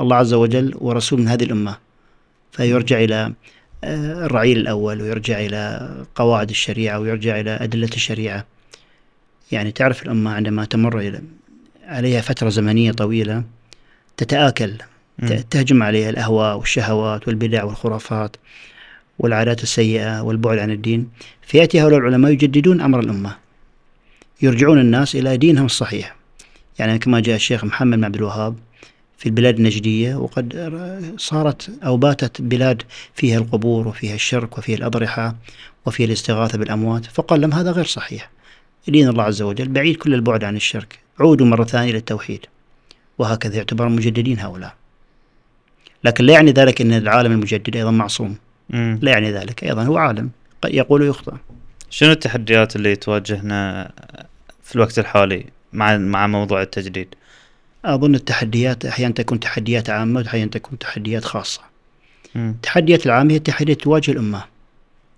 الله عز وجل ورسول من هذه الأمة. فيرجع إلى آه، الرعيل الأول ويرجع إلى قواعد الشريعة ويرجع إلى أدلة الشريعة. يعني تعرف الأمة عندما تمر عليها فترة زمنية طويلة تتآكل تهجم عليها الأهواء والشهوات والبدع والخرافات والعادات السيئة والبعد عن الدين. فيأتي هؤلاء العلماء يجددون أمر الأمة. يرجعون الناس إلى دينهم الصحيح. يعني كما جاء الشيخ محمد بن عبد الوهاب في البلاد النجدية وقد صارت أو باتت بلاد فيها القبور وفيها الشرك وفيها الأضرحة وفيها الاستغاثة بالأموات فقال لهم هذا غير صحيح. دين الله عز وجل بعيد كل البعد عن الشرك. عودوا مرة ثانية للتوحيد وهكذا يعتبر مجددين هؤلاء. لكن لا يعني ذلك أن العالم المجدد أيضا معصوم. مم. لا يعني ذلك. أيضا هو عالم. يقول ويخطئ. شنو التحديات اللي تواجهنا في الوقت الحالي مع مع موضوع التجديد؟ أظن التحديات أحيانا تكون تحديات عامة وأحيانا تكون تحديات خاصة. التحديات العامة هي التحديات تواجه الأمة.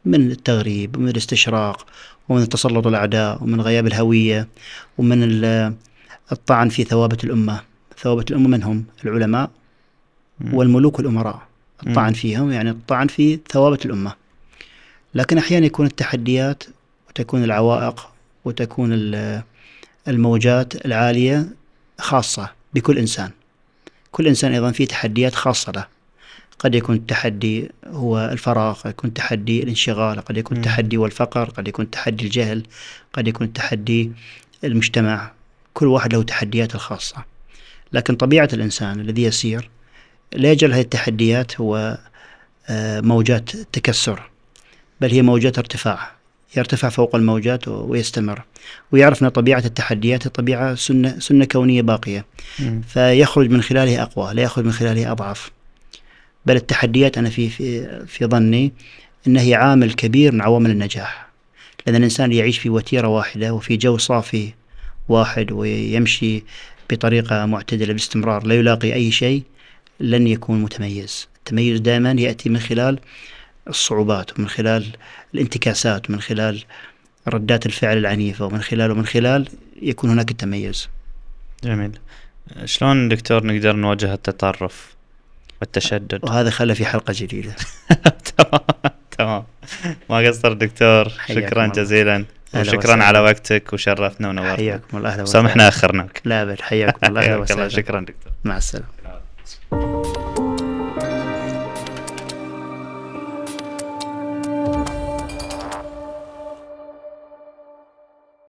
من التغريب ومن الاستشراق ومن تسلط الأعداء ومن غياب الهوية ومن الطعن في ثوابت الأمة. ثوابت الأمة من هم؟ العلماء والملوك والأمراء. الطعن فيهم يعني الطعن في ثوابت الأمة. لكن أحيانا يكون التحديات وتكون العوائق وتكون الموجات العالية خاصة بكل إنسان. كل إنسان أيضا فيه تحديات خاصة له. قد يكون التحدي هو الفراغ قد يكون تحدي الانشغال قد يكون التحدي والفقر قد يكون تحدي الجهل قد يكون تحدي المجتمع. كل واحد له تحديات الخاصة. لكن طبيعة الإنسان الذي يسير لا يجعل هذه التحديات هو آه، موجات تكسر بل هي موجات ارتفاع. يرتفع فوق الموجات ويستمر. ويعرف أن طبيعة التحديات طبيعة سنة, سنة كونية باقية. فيخرج من خلالها أقوى لا يخرج من خلالها أضعف. بل التحديات أنا في, في, في ظني انها هي عامل كبير من عوامل النجاح. لأن الإنسان يعيش في وتيرة واحدة وفي جو صافي واحد ويمشي بطريقة معتدلة باستمرار لا يلاقي أي شيء لن يكون متميز. التميز دائما يأتي من خلال الصعوبات ومن خلال الانتكاسات ومن خلال ردات الفعل العنيفة ومن خلال ومن خلال يكون هناك التميز. جميل. شلون دكتور نقدر نواجه التطرف؟ والتشدد وهذا خلى في حلقة جديدة. تمام تمام. ما قصر دكتور. شكرا. جزيلا. وشكرا. على وقتك وشرفنا ونورتنا. حياكم الله سامحنا أخرناك. لا بل حياكم الله شكرا دكتور. مع السلامة.